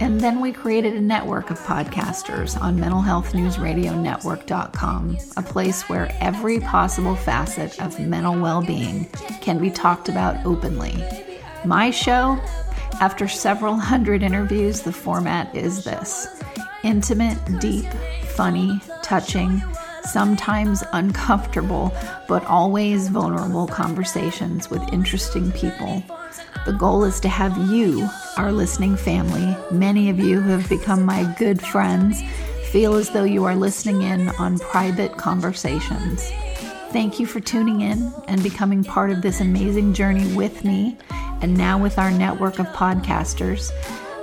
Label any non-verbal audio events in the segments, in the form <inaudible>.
And then we created a network of podcasters on mentalhealthnewsradionetwork.com, a place where every possible facet of mental well being can be talked about openly. My show, after several hundred interviews, the format is this intimate, deep, funny, touching, sometimes uncomfortable, but always vulnerable conversations with interesting people the goal is to have you, our listening family, many of you who have become my good friends, feel as though you are listening in on private conversations. Thank you for tuning in and becoming part of this amazing journey with me and now with our network of podcasters.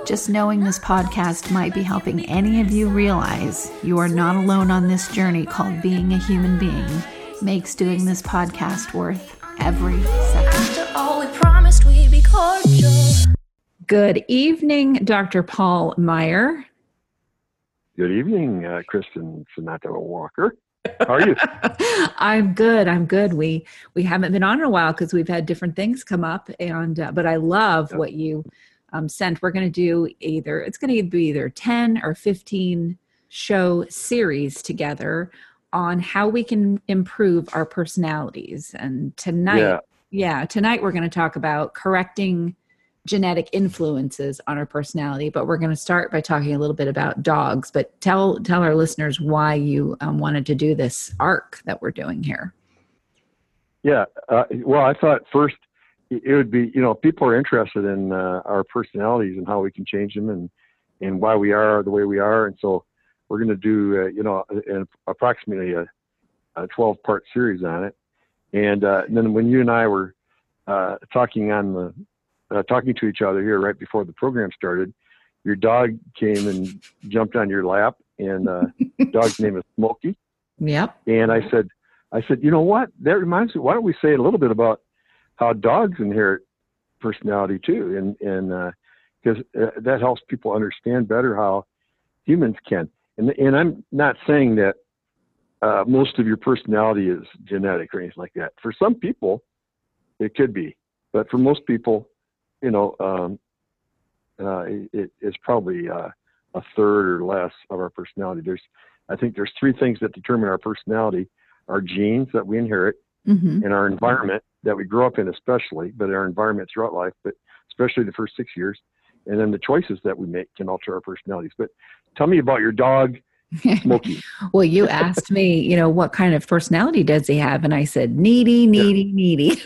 Just knowing this podcast might be helping any of you realize you are not alone on this journey called being a human being makes doing this podcast worth every second. After all we promised, we'd be cordial. Good evening, Dr. Paul Meier. Good evening, uh, Kristin Sonata Walker. How are you? <laughs> I'm good. I'm good. We we haven't been on in a while because we've had different things come up, and uh, but I love what you um, sent. We're going to do either it's going to be either ten or fifteen show series together on how we can improve our personalities. And tonight, Yeah. yeah, tonight we're going to talk about correcting genetic influences on our personality. But we're going to start by talking a little bit about dogs. But tell tell our listeners why you um, wanted to do this arc that we're doing here. Yeah. Uh, well, I thought first it would be, you know, people are interested in uh, our personalities and how we can change them and, and why we are the way we are. And so we're going to do, uh, you know, an, approximately a, a 12 part series on it. And, uh, and then when you and I were uh, talking on the, uh, talking to each other here right before the program started, your dog came and jumped on your lap and uh, <laughs> dog's name is Smokey. Yep. And I said, I said, you know what? That reminds me. Why don't we say a little bit about how dogs inherit personality too, and and because uh, that helps people understand better how humans can. And and I'm not saying that uh, most of your personality is genetic or anything like that. For some people, it could be, but for most people, you know, um, uh, it, it's probably uh, a third or less of our personality. There's, I think, there's three things that determine our personality: our genes that we inherit, hmm and our environment that we grow up in, especially, but our environment throughout life, but especially the first six years, and then the choices that we make can alter our personalities. But tell me about your dog, Smokey. <laughs> Well, you asked me, you know, what kind of personality does he have, and I said needy, needy, needy,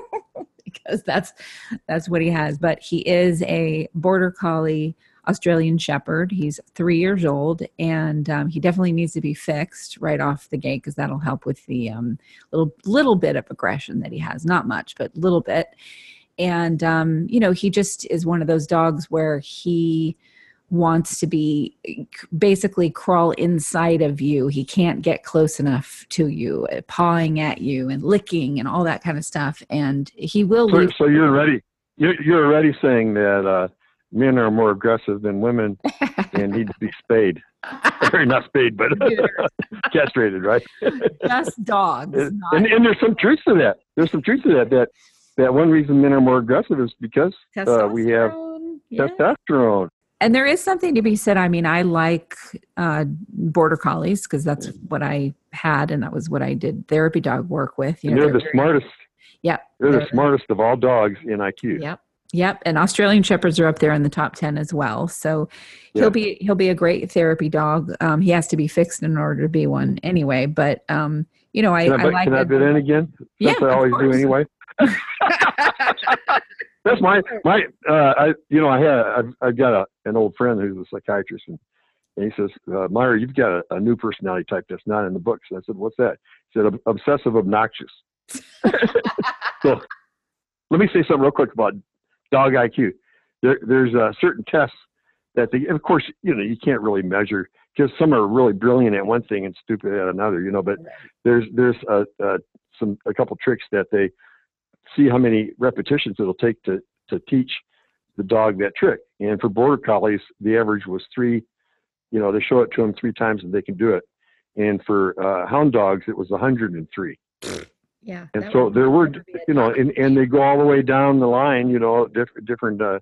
<laughs> because that's that's what he has. But he is a border collie Australian Shepherd. He's three years old, and um, he definitely needs to be fixed right off the gate because that'll help with the um, little little bit of aggression that he has. Not much, but a little bit. And um, you know, he just is one of those dogs where he wants to be basically crawl inside of you. He can't get close enough to you, uh, pawing at you and licking and all that kind of stuff. And he will So, so you're already you're, you're already saying that uh, men are more aggressive than women <laughs> and need to be spayed, <laughs> or not spayed, but <laughs> castrated, right? just dogs. and, and, and there's some truth to that. There's some truth to that. That that one reason men are more aggressive is because uh, we have testosterone. Yeah. testosterone. and there is something to be said. I mean, I like uh, border collies because that's what I had, and that was what I did therapy dog work with. You know, they're the very- smartest. Yep. They're the they're- smartest of all dogs in IQ. Yep. Yep. And Australian Shepherds are up there in the top 10 as well. So he'll be he'll be a great therapy dog. Um, he has to be fixed in order to be one anyway. But um, you know, I, Can I, I like can I bid in again? Yeah, I always do anyway. <laughs> That's my my. Uh, I you know I had I've, I've got a, an old friend who's a psychiatrist and, and he says uh, Meier you've got a, a new personality type that's not in the books. And I said what's that? He said obsessive obnoxious. <laughs> so let me say something real quick about dog IQ. There, there's uh, certain tests that they, of course, you know, you can't really measure because some are really brilliant at one thing and stupid at another, you know. But there's there's a, a some a couple tricks that they see how many repetitions it'll take to to teach the dog that trick. And for border collies, the average was three. You know, they show it to them three times and they can do it. And for uh, hound dogs, it was 103. <laughs> Yeah. And so there were, that would be a you know, and, and they go all the way down the line, you know, different different uh,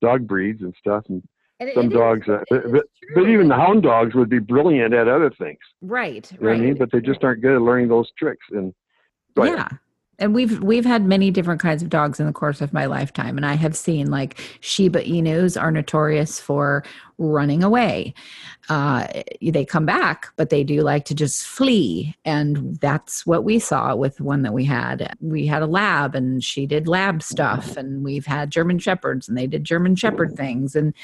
dog breeds and stuff. And and some it is- dogs, uh, but, but, but even the hound dogs would be brilliant at other things. right, You know right. I mean? But they just aren't good at learning those tricks. And. Yeah. And we've we've had many different kinds of dogs in the course of my lifetime and I have seen like Shiba Inus are notorious for running away. Uh, they come back, but they do like to just flee and that's what we saw with one that we had. We had a lab and she did lab stuff and we've had German shepherds and they did German shepherd things and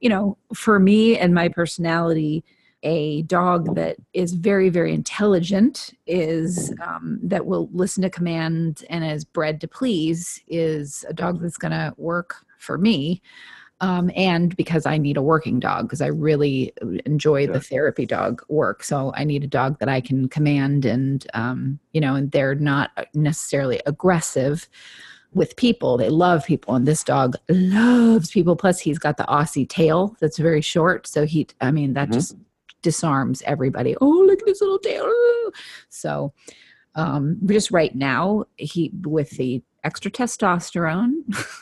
you know, for me and my personality a dog that is very very intelligent is um, that will listen to command and is bred to please is a dog that's going to work for me. Um, and because i need a working dog because i really enjoy Yeah. the therapy dog work. So i need a dog that i can command and um, you know and they're not necessarily aggressive with people. They love people and this dog loves people. Plus he's got the aussie tail that's very short. So he i mean that Mhm. just disarms everybody. Oh, look at this little tail. So, um, just right now, he with the extra testosterone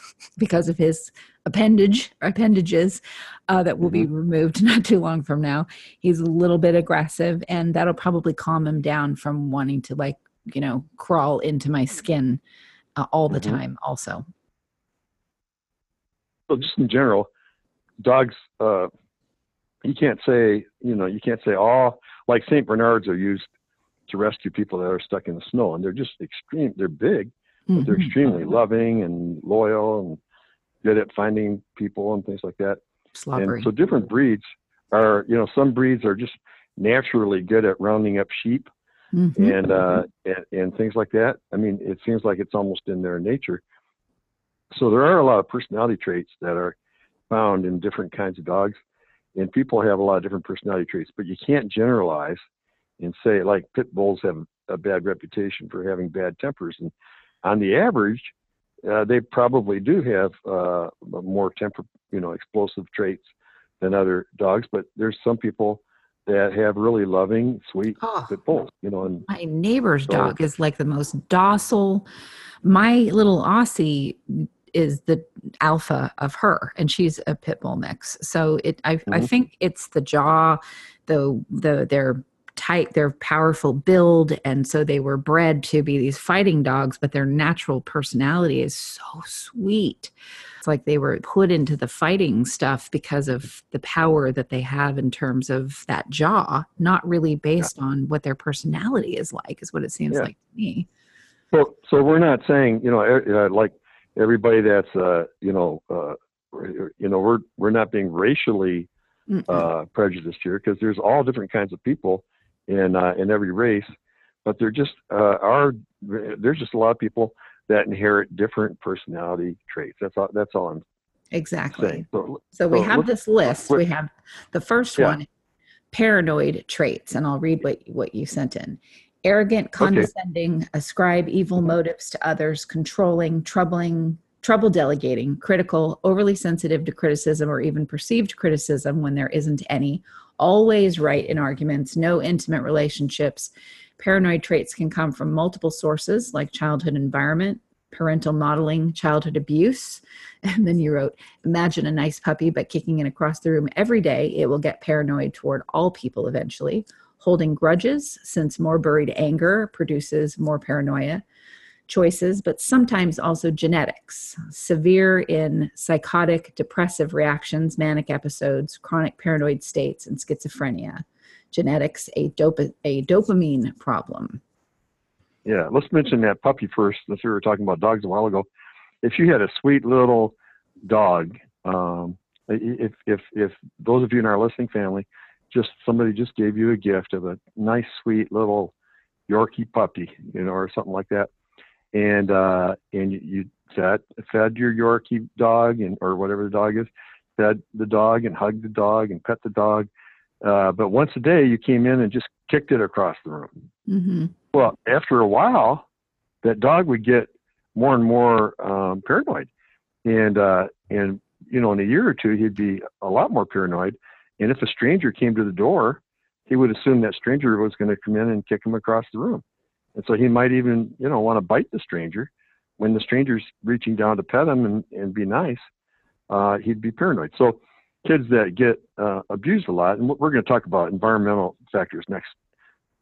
<laughs> because of his appendage appendages uh, that will be removed <laughs> not too long from now. He's a little bit aggressive, and that'll probably calm him down from wanting to like you know crawl into my skin uh, all the Mhm. time. Also, So just in general, dogs, uh, you can't say, you know, you can't say, oh, like St. Bernards are used to rescue people that are stuck in the snow. And they're just extreme. They're big, but they're Mhm. extremely loving and loyal and good at finding people and things like that. slobbery. And so different breeds are, you know, some breeds are just naturally good at rounding up sheep Mhm. and, uh, and and things like that. I mean, it seems like it's almost in their nature. So there are a lot of personality traits that are found in different kinds of dogs, and people have a lot of different personality traits. But you can't generalize and say like pit bulls have a bad reputation for having bad tempers, and on the average, uh, they probably do have uh, more temper, you know, explosive traits than other dogs. But there's some people that have really loving, sweet Oh. pit bulls, you know, and My neighbor's So- dog is like the most docile. My little Aussie is the alpha of her, and she's a pit bull mix. So it, I, I Mhm. think it's the jaw, the the their tight, their powerful build, and so they were bred to be these fighting dogs. But their natural personality is so sweet. It's like they were put into the fighting stuff because of the power that they have in terms of that jaw, not really based on what their personality is like, is what it seems Yeah. like to me. So, so we're not saying, you know, uh, like everybody that's, uh, you know, uh, you know, we're we're not being racially uh, prejudiced here because there's all different kinds of people in uh, in every race, but there just uh, are there's just a lot of people that inherit different personality traits. That's all. That's all I'm exactly. saying. So, So we So have this list. what- We have the first Yeah. one, paranoid traits, and I'll read what what you sent in. Arrogant, condescending, ascribe evil mm-hmm. motives to others, controlling, troubling, trouble delegating, critical, overly sensitive to criticism or even perceived criticism when there isn't any, always right in arguments, no intimate relationships. Paranoid traits can come from multiple sources like childhood environment, parental modeling, childhood abuse. <laughs> And then you wrote, Imagine a nice puppy, but kicking it across the room every day, it will get paranoid toward all people eventually. Holding grudges, since more buried anger produces more paranoia. Choices, but sometimes also genetics. Severe in psychotic, depressive reactions, manic episodes, chronic paranoid states, and schizophrenia. Genetics, a, a dopamine problem. yeah, let's mention that puppy first. Since we were talking about dogs a while ago, if you had a sweet little dog, um, if if if those of you in our listening family, just somebody just gave you a gift of a nice, sweet little Yorkie puppy, you know, or something like that, and uh, and you, you fed fed your Yorkie dog and or whatever the dog is, fed the dog and hugged the dog and pet the dog. Uh, but once a day, you came in and just kicked it across the room. Mm-hmm. Well, after a while, that dog would get more and more um, paranoid, and uh, and you know, in a year or two, he'd be a lot more paranoid. And if a stranger came to the door, he would assume that stranger was going to come in and kick him across the room, and so he might even you know want to bite the stranger when the stranger's reaching down to pet him and, and be nice. Uh, he'd be paranoid. So kids that get uh, abused a lot, and we're going to talk about environmental factors next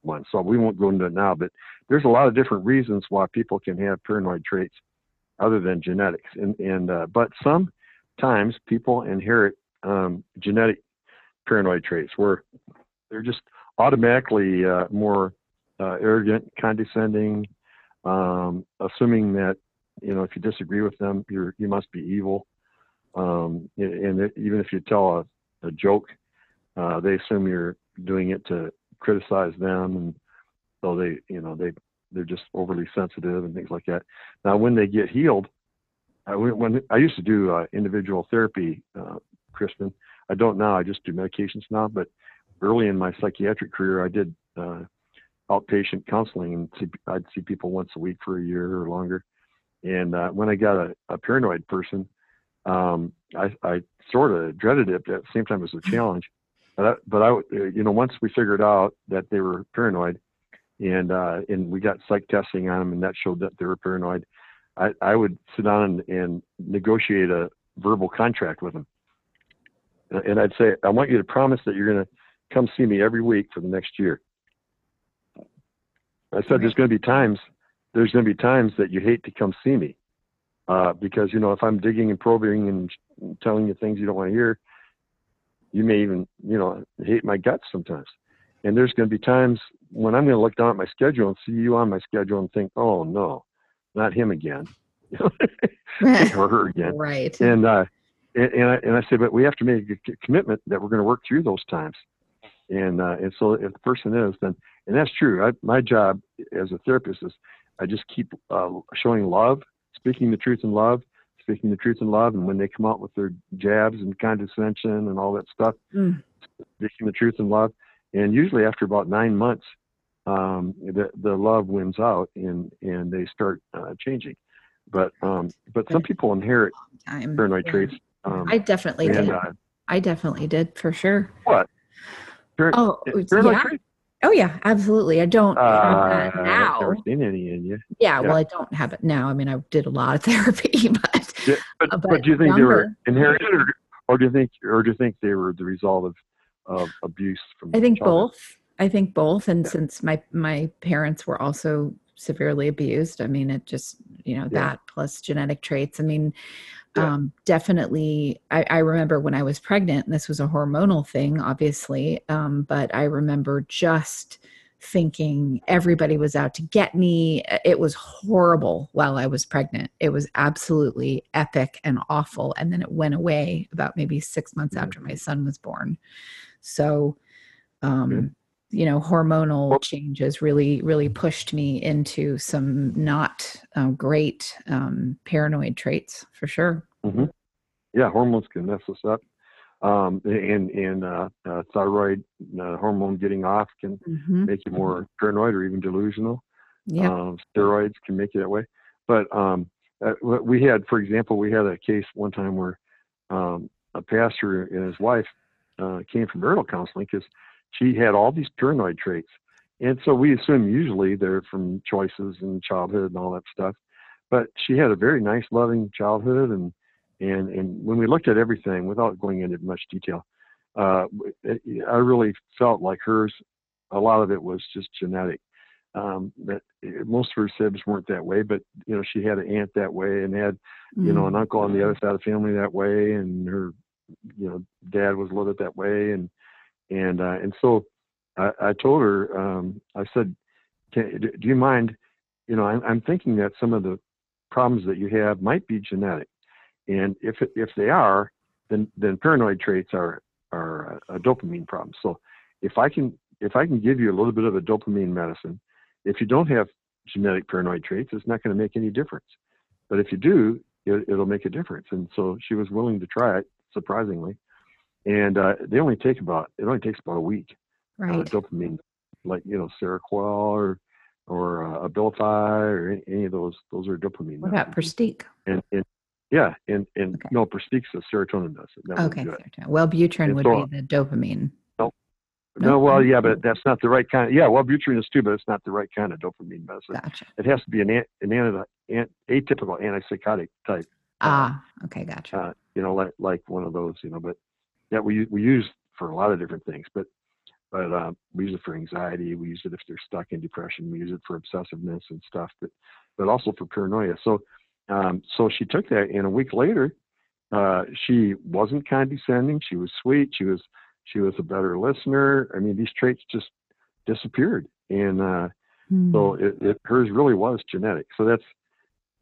one, so we won't go into it now, but there's a lot of different reasons why people can have paranoid traits other than genetics. And, and uh, but sometimes people inherit um, genetic paranoid traits where they're just automatically uh, more uh, arrogant, condescending, um, assuming that you know if you disagree with them, you're you must be evil. Um, and it, even if you tell a, a joke, uh, they assume you're doing it to criticize them, and so they, you know, they they're just overly sensitive and things like that. Now, when they get healed, I, when I used to do uh, individual therapy, uh, Kristin, I don't now. I just do medications now. But early in my psychiatric career, I did uh, outpatient counseling, and see, I'd see people once a week for a year or longer. And uh, when I got a, a paranoid person, um, I, I sort of dreaded it, but at the same time, it was a <laughs> challenge. But I, but I, you know, once we figured out that they were paranoid, and uh, and we got psych testing on them, and that showed that they were paranoid. I, I would sit down and, and negotiate a verbal contract with them, and I'd say, I want you to promise that you're going to come see me every week for the next year. I said, there's going to be times, there's going to be times that you hate to come see me, uh, because you know if I'm digging and probing and telling you things you don't want to hear, you may even you know hate my guts sometimes. And there's going to be times when I'm going to look down at my schedule and see you on my schedule and think, oh no, not him again, <laughs> <laughs> or her again. Right. And uh, and, and I, and I say, but we have to make a commitment that we're going to work through those times. And uh, and so if the person is, then and that's true. I, my job as a therapist is I just keep uh, showing love, speaking the truth in love, speaking the truth in love. And when they come out with their jabs and condescension and all that stuff, Mm. speaking the truth in love. And usually after about nine months, um, the the love wins out and and they start uh, changing. But um, but some people inherit paranoid Yeah. traits. Um, I definitely and did. uh, I definitely did for sure. what? Par- Oh, paranoid yeah. traits? Oh yeah, absolutely. I don't have Uh, that I've now. never seen any in you. Yeah, well. I don't have it now. I mean, I did a lot of <laughs> therapy, but Yeah, but, Uh, but, but do you think they were inherited, or, or do you think, or do you think they were the result of, of abuse from? I think childhood? both. I think both. And Yeah. since my my parents were also severely abused, I mean, it just you know Yeah. that plus genetic traits. I mean, Yeah. um, definitely. I, I remember when I was pregnant, and this was a hormonal thing, obviously. Um, but I remember just thinking everybody was out to get me. It was horrible while I was pregnant. It was absolutely epic and awful. And then it went away about maybe six months Mhm. after my son was born. So, um. You know, hormonal changes really, really pushed me into some not uh, great um, paranoid traits for sure. hmm Yeah, hormones can mess us up, um, and and uh, uh, thyroid uh, hormone getting off can Mm-hmm. make you more paranoid or even delusional. Yeah. Um, steroids can make you that way. But um, uh, we had, for example, we had a case one time where um, a pastor and his wife uh, came from marital counseling because she had all these paranoid traits. And so we assume usually they're from choices and childhood and all that stuff. But she had a very nice, loving childhood, and and and when we looked at everything, without going into much detail, uh, it, I really felt like hers. A lot of it was just genetic. Um, that most of her sibs weren't that way, but you know she had an aunt that way and had you know, an uncle on the other side of the family that way, and her, you know, dad was a little bit that way, and and uh, and so I, I told her, um, I said, do you mind? You know, I'm, I'm thinking that some of the problems that you have might be genetic, and if if they are, then then paranoid traits are are a, dopamine problem. So if I can if I can give you a little bit of a dopamine medicine, if you don't have genetic paranoid traits, it's not going to make any difference. But if you do, it, it'll make a difference. And so she was willing to try it surprisingly, and uh, they only take about it only takes about a week. Uh, Right. dopamine, like you know Seroquel or or uh, Abilify or any, any of those. Those are dopamine. What about. Pristiq? and, and yeah, and and Okay. no, Pristiq's the serotonin does it. That wouldn't Okay. do it. serotonin. Wellbutrin And would so- be the dopamine. No, No? well, yeah, but that's not the right kind. yeah, well, Wellbutrin is too, but it's not the right kind of dopamine medicine. Gotcha. It has to be an an, an, an atypical antipsychotic type. Ah, okay, gotcha. Uh, you know, like like one of those. You know, but yeah, we we use for a lot of different things, but but uh, we use it for anxiety. We use it if they're stuck in depression. We use it for obsessiveness and stuff, but but also for paranoia. So um, so she took that, and a week later, uh, she wasn't condescending. She was sweet. She was she was a better listener. I mean, these traits just disappeared, and uh, Hmm. so it, it hers really was genetic. So that's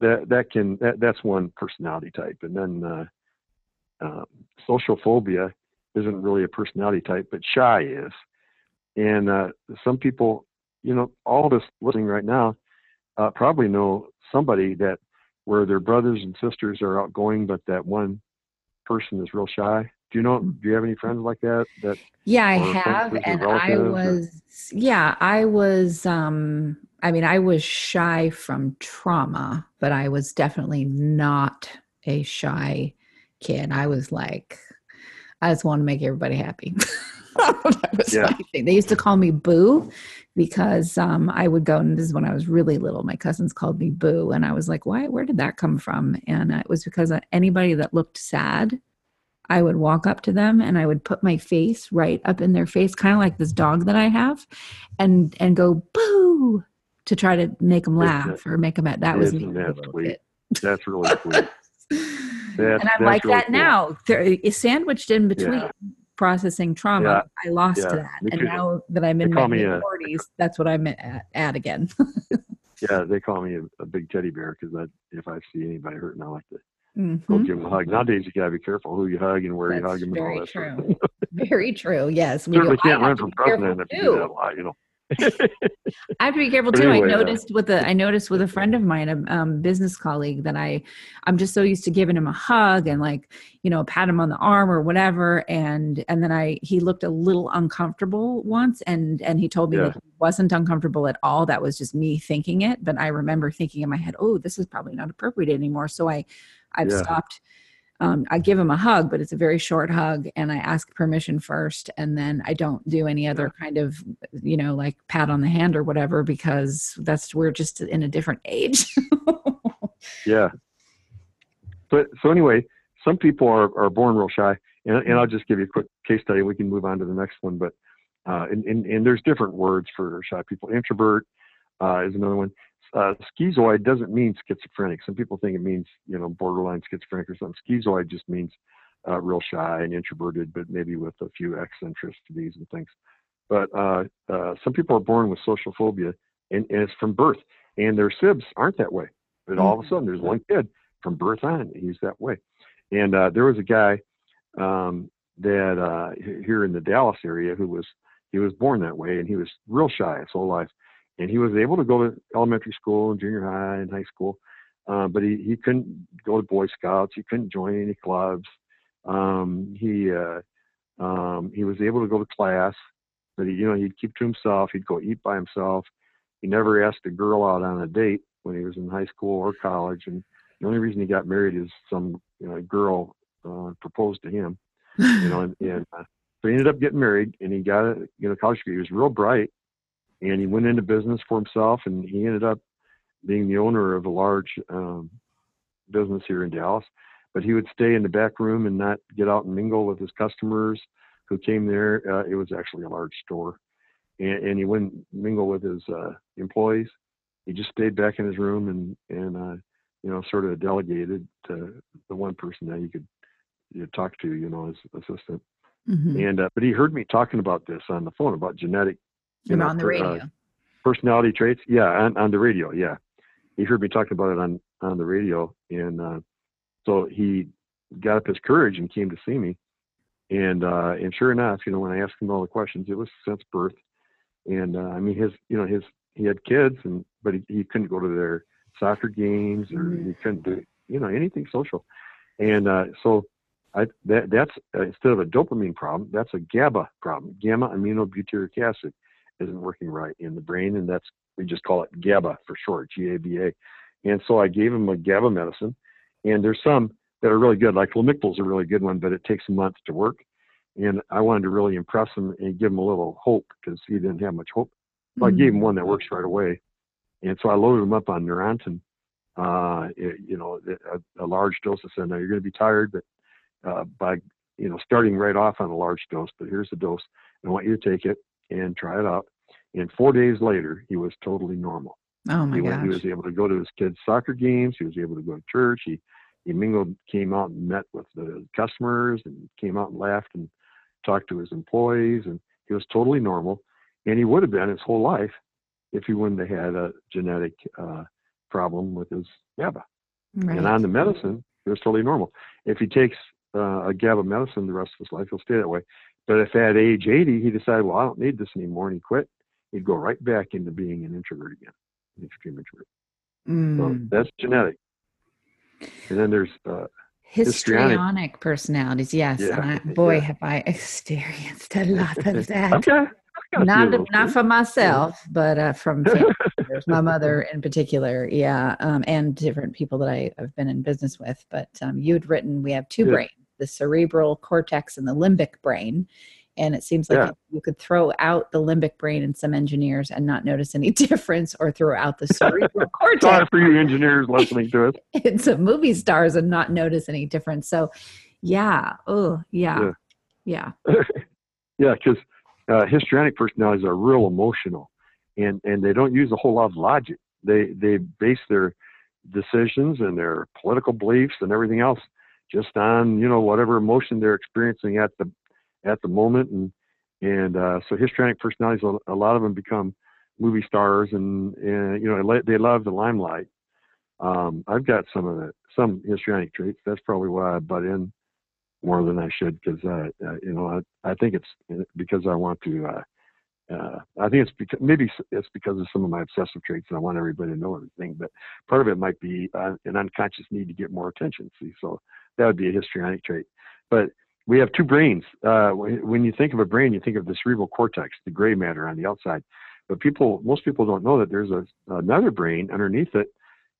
that that can that that's one personality type, and then uh, um, social phobia isn't really a personality type, but shy is. And uh, some people, you know, all of us listening right now, uh, probably know somebody that where their brothers and sisters are outgoing, but that one person is real shy. Do you know? Do you have any friends like that? That Yeah, I have. And I relatives or- was, yeah, I was, um, I mean, I was shy from trauma, but I was definitely not a shy kid. I was like, I just want to make everybody happy. <laughs> that was Yeah. my thing. They used to call me Boo because um, I would go, and this is when I was really little. My cousins called me Boo, and I was like, "Why? Where did that come from?" And it was because uh, anybody that looked sad, I would walk up to them and I would put my face right up in their face, kind of like this dog that I have, and and go Boo to try to make them laugh or make them. At. That was me. isn't as a that that's really sweet. <laughs> That's- and I'm like really that cool. now. There, it's sandwiched in between Yeah. processing trauma. Yeah. I lost Yeah. that, and now that I'm in my call forties, that's what I'm at, at again. <laughs> Yeah, they call me a, a big teddy bear because if I see anybody hurting, I like to go Mhm. give them a hug. Nowadays, you gotta be careful who you hug and where you hug them and all very that. true. <laughs> Very true. Yes, we Certainly do. Can't run from president if you do that a lot, you know. I have to be careful too. anyway, I uh, noticed with a I noticed with a friend of mine, a um, business colleague, that I I'm just so used to giving him a hug and like you know pat him on the arm or whatever, and and then I he looked a little uncomfortable once, and and he told me Yeah. that he wasn't uncomfortable at all. That was just me thinking it, but I remember thinking in my head, oh, this is probably not appropriate anymore. So I I've Yeah. stopped. Um, I give him a hug, but it's a very short hug, and I ask permission first, and then I don't do any other kind of, you know, like pat on the hand or whatever, because that's we're just in a different age. <laughs> Yeah. But so anyway, some people are, are born real shy, and, and I'll just give you a quick case study. We can move on to the next one, but uh, and, and, and there's different words for shy people. Introvert uh, is another one. Uh, schizoid doesn't mean schizophrenic. Some people think it means you know borderline schizophrenic or something. Schizoid just means uh, real shy and introverted, but maybe with a few eccentricities and things. But uh, uh, some people are born with social phobia, and, and it's from birth, and their sibs aren't that way. But all of a sudden, there's one kid from birth on, he's that way. And uh, there was a guy um, that uh, here in the Dallas area who was he was born that way, and he was real shy his whole life. And he was able to go to elementary school and junior high and high school, uh, but he, he couldn't go to Boy Scouts. He couldn't join any clubs. Um, he uh, um, he was able to go to class, but he, you know he'd keep to himself. He'd go eat by himself. He never asked a girl out on a date when he was in high school or college. And the only reason he got married is some you know girl uh, proposed to him. You know, <laughs> and, and uh, so he ended up getting married, and he got a you know college degree. He was real bright, and he went into business for himself, and he ended up being the owner of a large um, business here in Dallas. But he would stay in the back room and not get out and mingle with his customers who came there. Uh, it was actually a large store, and, and he wouldn't mingle with his uh, employees. He just stayed back in his room and and uh, you know sort of delegated to the one person that he could you know, talk to, you know, his assistant. Mhm. And uh, but he heard me talking about this on the phone about genetic you know, on the uh, radio. personality traits. Yeah, on, on the radio. Yeah, he heard me talking about it on on the radio, and uh, so he got up his courage and came to see me. And uh, and sure enough, you know, when I asked him all the questions, it was since birth. And uh, I mean, his you know his he had kids, and but he, he couldn't go to their soccer games or Mhm. he couldn't do you know anything social. And uh, so I, that, that's uh, instead of a dopamine problem, that's a GABA problem. Gamma aminobutyric acid isn't working right in the brain, and that's we just call it GABA for short, G-A-B-A. And so I gave him a GABA medicine, and there's some that are really good, like Lamictal is a really good one, but it takes a month to work. And I wanted to really impress him and give him a little hope because he didn't have much hope. So mm-hmm. I gave him one that works right away. And so I loaded him up on Neurontin, uh, it, you know, a, a, large dose. I said, now you're going to be tired, but uh, by, you know, starting right off on a large dose, but here's the dose. I want you to take it and try it out. And four days later, he was totally normal. Oh my he, gosh. he was able to go to his kids' soccer games. He was able to go to church. He he mingled, came out and met with the customers, and came out and laughed and talked to his employees, and he was totally normal. And he would have been his whole life if he wouldn't have had a genetic uh, problem with his GABA. Right. And on the medicine, he was totally normal. If he takes uh, a GABA medicine the rest of his life, he'll stay that way. But if at age 80 he decided, well, I don't need this anymore, and he quit, he'd go right back into being an introvert again, an extreme introvert. Mm. So that's genetic. And then there's uh, histrionic, histrionic personalities. Yes, yeah, and I, boy, yeah. have I experienced a lot of <laughs> that. okay. Not not for myself, but uh, from <laughs> my mother in particular. Yeah, um, and different people that I, have been in business with. But um, you had written we have two yeah. brains: the cerebral cortex and the limbic brain and it seems like yeah. you could throw out the limbic brain in some engineers and not notice any <laughs> difference or throw out the cerebral <laughs> cortex sorry for you engineers listening to it it's a movie stars and not notice any difference. So yeah oh yeah yeah. yeah. <laughs> Because uh, histrionic personalities are real emotional and and they don't use a whole lot of logic. They they base their decisions and their political beliefs and everything else just on you know whatever emotion they're experiencing at the at the moment, and and uh, so histrionic personalities, a lot of them become movie stars, and, and you know they love the limelight. Um, I've got some of the some histrionic traits. That's probably why I butt in more than I should, because uh, uh, you know I, I think it's because I want to. Uh, uh, I think it's because maybe it's because of some of my obsessive traits, and I want everybody to know everything. But part of it might be uh, an unconscious need to get more attention. See, so that would be a histrionic trait. But we have two brains. Uh, when you think of a brain, you think of the cerebral cortex, the gray matter on the outside. But people, most people don't know that there's a, another brain underneath it,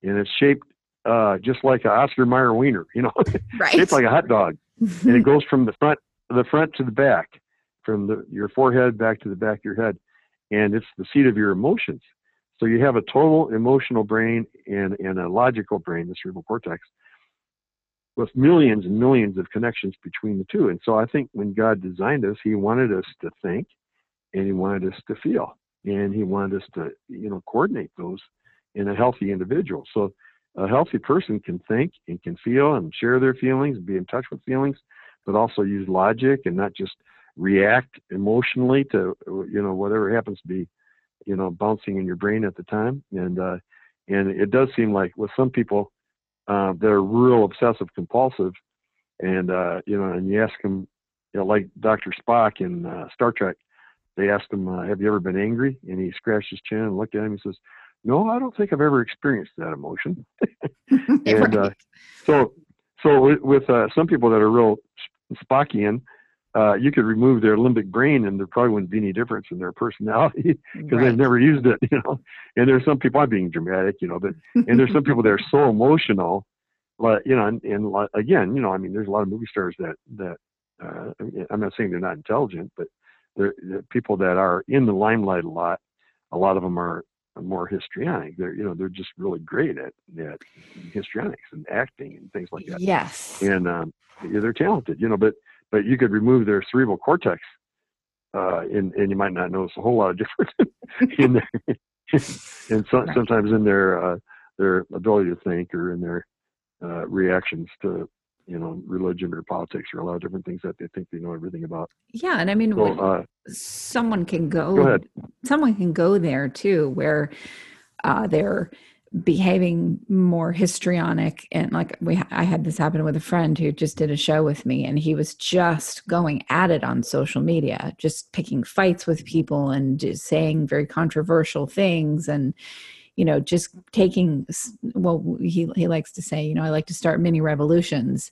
and it's shaped uh, just like an Oscar Mayer wiener, you know, <laughs> right. shaped like a hot dog, and it <laughs> goes from the front, the front to the back, from the, your forehead back to the back of your head, and it's the seat of your emotions. So you have a total emotional brain and, and a logical brain, the cerebral cortex with millions and millions of connections between the two. And so I think when God designed us, He wanted us to think and He wanted us to feel and He wanted us to, you know, coordinate those in a healthy individual. So a healthy person can think and can feel and share their feelings, be in touch with feelings, but also use logic and not just react emotionally to, you know, whatever happens to be, you know, bouncing in your brain at the time. And, uh, and it does seem like with some people, uh, that are real obsessive compulsive, and uh, you know, and you ask them, you know, like Dr. Spock in uh, Star Trek, they asked him, uh, "Have you ever been angry?" And he scratched his chin and looked at him and says, "No, I don't think I've ever experienced that emotion." <laughs> and uh, so, so with, with uh, some people that are real Spockian, uh, you could remove their limbic brain and there probably wouldn't be any difference in their personality <laughs> because right. they've never used it, <laughs> you know. And there's some people, I'm being dramatic, you know, but, and there's some people that are so <laughs> emotional, but, you know, and, and again, you know, I mean, there's a lot of movie stars that, that, uh, I'm not saying they're not intelligent, but they're, they're people that are in the limelight a lot. A lot of them are more histrionic. They're, you know, they're just really great at, at histrionics and acting and things like that. Yes. And, um, they're talented, you know, but, but you could remove their cerebral cortex, uh, and, and you might not notice a whole lot of <laughs> difference in there. and so, right. sometimes in their uh, their ability to think or in their uh, reactions to you know religion or politics or a lot of different things that they think they know everything about. Yeah, and I mean, so, uh, someone can go. Go ahead. Someone can go there too, where uh, they're behaving more histrionic. And like we I had this happen with a friend who just did a show with me and he was just going at it on social media just picking fights with people and just saying very controversial things and you know just taking well he he likes to say you know I like to start mini revolutions.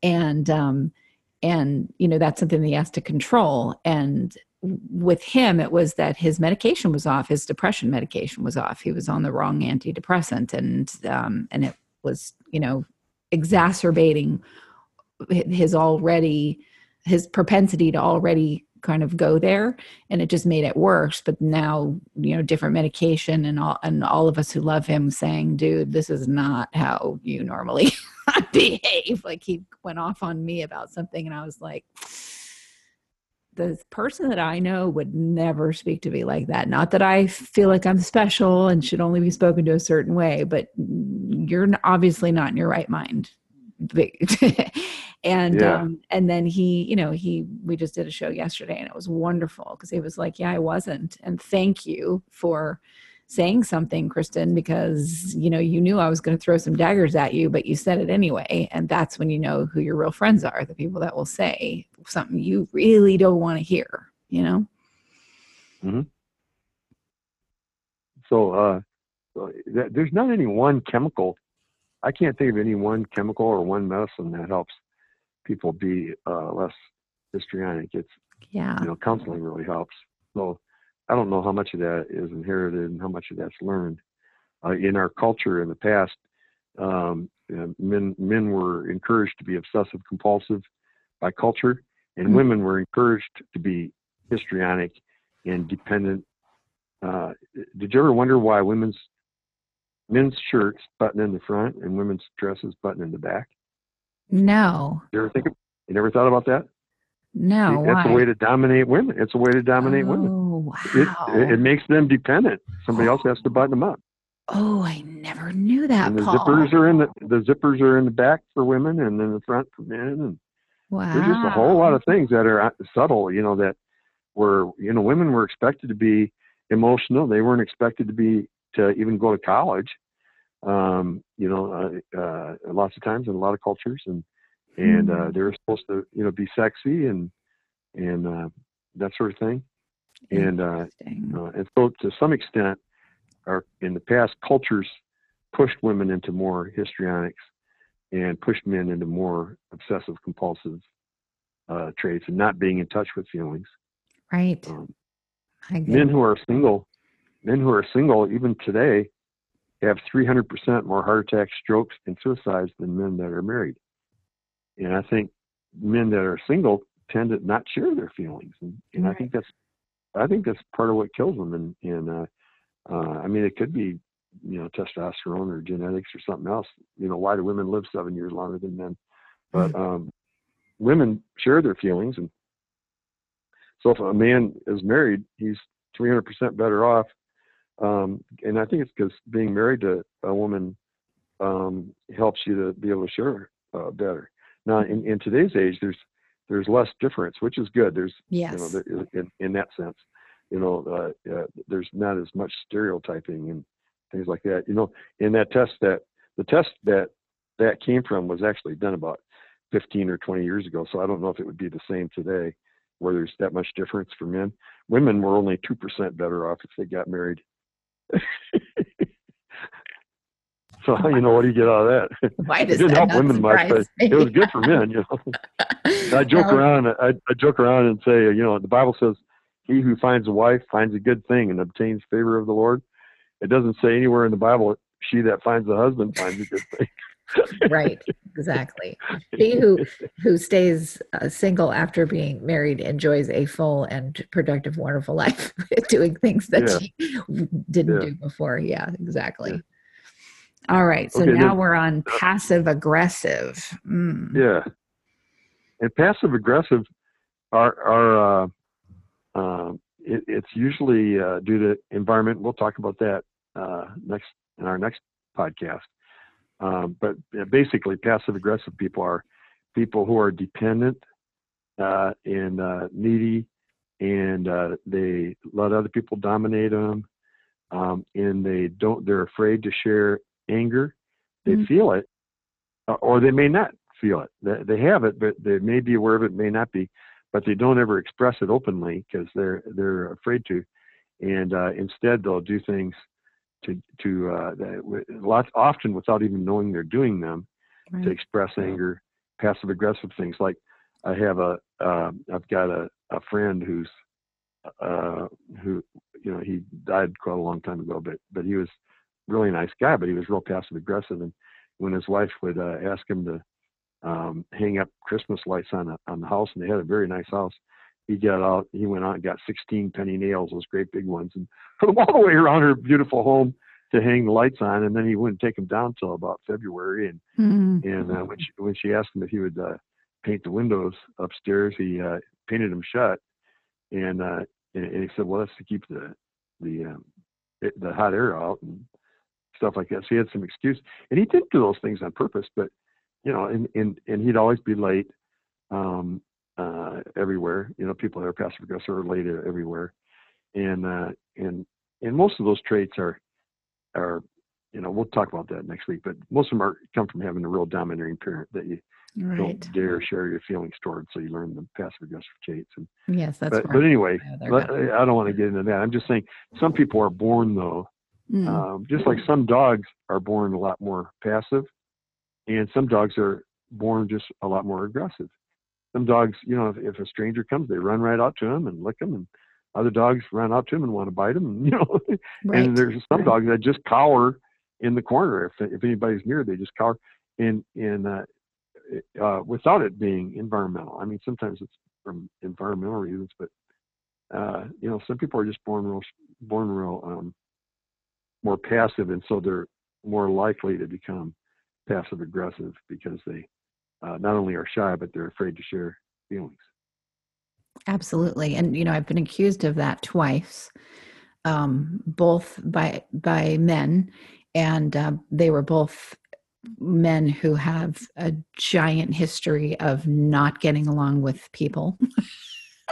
And um and you know that's something that he has to control. And with him it was that his medication was off his depression medication was off. He was on the wrong antidepressant and um, and it was you know exacerbating his already his propensity to already kind of go there. And it just made it worse. But now you know different medication and all and all of us who love him saying dude this is not how you normally <laughs> behave. Like he went off on me about something and i was like the person that i know would never speak to me like that. Not that i feel like i'm special and should only be spoken to a certain way but you're obviously not in your right mind. <laughs> And Yeah. um and then he you know he we just did a show yesterday and it was wonderful because he was like yeah i wasn't. And thank you for saying something kristin because you know you knew i was going to throw some daggers at you but you said it anyway and that's when you know who your real friends are the people that will say something you really don't want to hear you know So, uh, so that, there's not any one chemical. I can't think of any one chemical or one medicine that helps people be uh, less histrionic. It's yeah you know counseling really helps. So I don't know how much of that is inherited and how much of that's learned. Uh, in our culture in the past, um, uh, men men were encouraged to be obsessive compulsive by culture, and Mhm. women were encouraged to be histrionic and dependent. Uh, did you ever wonder why women's men's shirts button in the front and women's dresses button in the back? no You ever think of, you never thought about that? No That's why? a way to dominate women. It's a way to dominate women. oh It, wow it, it makes them dependent. Somebody else has to button them up. oh i never knew that and the Paul. zippers are in the the zippers are in the back for women and in the front for men. And wow there's just a whole lot of things that are uh, subtle. You know that were you know women were expected to be emotional. They weren't expected to be to even go to college. Um, you know, uh, uh, lots of times in a lot of cultures, and and uh, Mm. they were supposed to you know be sexy and and uh, that sort of thing. And uh, Interesting. uh, and so, to some extent, our in the past cultures pushed women into more histrionics and pushed men into more obsessive compulsive uh, traits and not being in touch with feelings. right Um, men who are single, men who are single, even today, have 300% more heart attacks, strokes, and suicides than men that are married. And I think men that are single tend to not share their feelings, and, and I think that's, I think that's part of what kills them. And, and uh, uh, I mean, it could be, you know, testosterone or genetics or something else. You know, why do women live seven years longer than men? But um, women share their feelings, and so if a man is married, he's 300% better off. Um, and I think it's because being married to a woman um, helps you to be able to share uh, better. Now, in, in today's age, there's there's less difference, which is good. There's yes you know in, in that sense, you know, uh, uh, there's not as much stereotyping and things like that. You know, in that test that the test that that came from was actually done about 15 or 20 years ago. So I don't know if it would be the same today, where there's that much difference for men. Women were only two percent better off if they got married. <laughs> so <laughs> you know what do you get out of that? why <laughs> It didn't help women much, but it was good for men. You know. <laughs> I joke around. I, I joke around and say, you know, the Bible says, "He who finds a wife finds a good thing and obtains favor of the Lord." It doesn't say anywhere in the Bible, "She that finds a husband finds a good thing." right exactly he who who stays uh, single after being married enjoys a full and productive wonderful life doing things that Yeah. she didn't Yeah. do before yeah exactly all right so Okay, now then- we're on passive aggressive mm. Yeah. And passive aggressive are are uh, um, it, it's usually uh, due to environment. We'll talk about that uh, next in our next podcast. Um, but uh, basically, passive aggressive people are people who are dependent uh, and uh, needy, and uh, they let other people dominate them, um, and they don't. They're afraid to share anger. They Mhm. feel it, uh, or they may not feel it. They, they have it, but they may be aware of it, may not be, but they don't ever express it openly because they're they're afraid to, and uh, instead they'll do things to to uh, lots often without even knowing they're doing them to right. express anger, passive aggressive things like I have a uh, I've got a, a friend who's uh, who you know he died quite a long time ago, but but he was really nice guy, but he was real passive aggressive. And when his wife would uh, ask him to um, hang up Christmas lights on a, on the house, and they had a very nice house, he got out. He went out and got 16 penny nails, those great big ones, and <laughs> put them all the way around her beautiful home to hang the lights on. And then he wouldn't take them down till about February. And Mm. and uh, when she when she asked him if he would uh, paint the windows upstairs, he uh, painted them shut. And, uh, and and he said, well, that's to keep the the um, it, the hot air out and stuff like that. So he had some excuse, and he didn't do those things on purpose. But you know, and and and he'd always be late um, uh, everywhere. You know, people that are passive aggressive are late everywhere, and uh, and and most of those traits are are you know we'll talk about that next week. But most of them are come from having a real domineering parent that you Right. don't dare share your feelings toward, so you learn the passive aggressive traits. And Yes, that's but, but anyway, I don't want to get into that. I'm just saying some people are born though, Mm. um, just like some dogs are born a lot more passive, and some dogs are born just a lot more aggressive. Some dogs, you know, if, if a stranger comes, they run right out to him and lick him, and other dogs run out to him and want to bite him. And, <laughs> you know, right. and there's some dogs that just cower in the corner. If if anybody's near, they just cower. And and uh, uh, without it being environmental. I mean, sometimes it's from environmental reasons, but uh, you know, some people are just born real, born real um, more passive, and so they're more likely to become passive aggressive because they uh, not only are shy, but they're afraid to share feelings. Absolutely. And you know, I've been accused of that twice. Um, both by by men and uh, they were both men who have a giant history of not getting along with people. <laughs>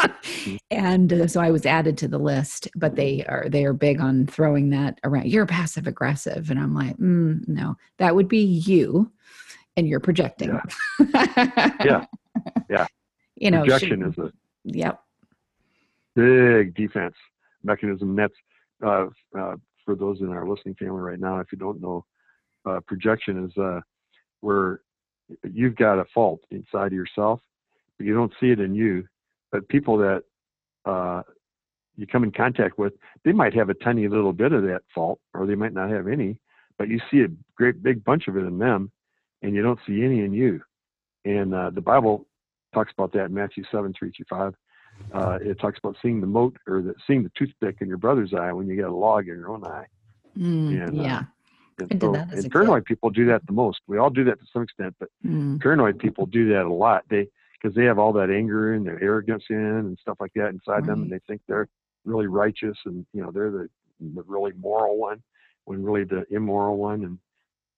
<laughs> and uh, so I was added to the list, but they are they are big on throwing that around. You're passive aggressive, and I'm like, mm, no, that would be you, and you're projecting. Yeah. Yeah. <laughs> You know, Projection is a Yep. big defense mechanism. That's uh, uh, for those in our listening family right now. If you don't know, uh, projection is uh, where you've got a fault inside of yourself, but you don't see it in you. But people that uh, you come in contact with, they might have a tiny little bit of that fault, or they might not have any. But you see a great big bunch of it in them, and you don't see any in you. And uh, the Bible talks about that in Matthew seven three through five uh, it talks about seeing the mote or the, seeing the toothpick in your brother's eye when you got a log in your own eye. Mm, And, uh, yeah. And, so, that as a and kid. paranoid people do that the most. We all do that to some extent, but Mm, paranoid people do that a lot. They because they have all that anger and their arrogance in and stuff like that inside them, and they think they're really righteous and you know they're the, the really moral one when really the immoral one, and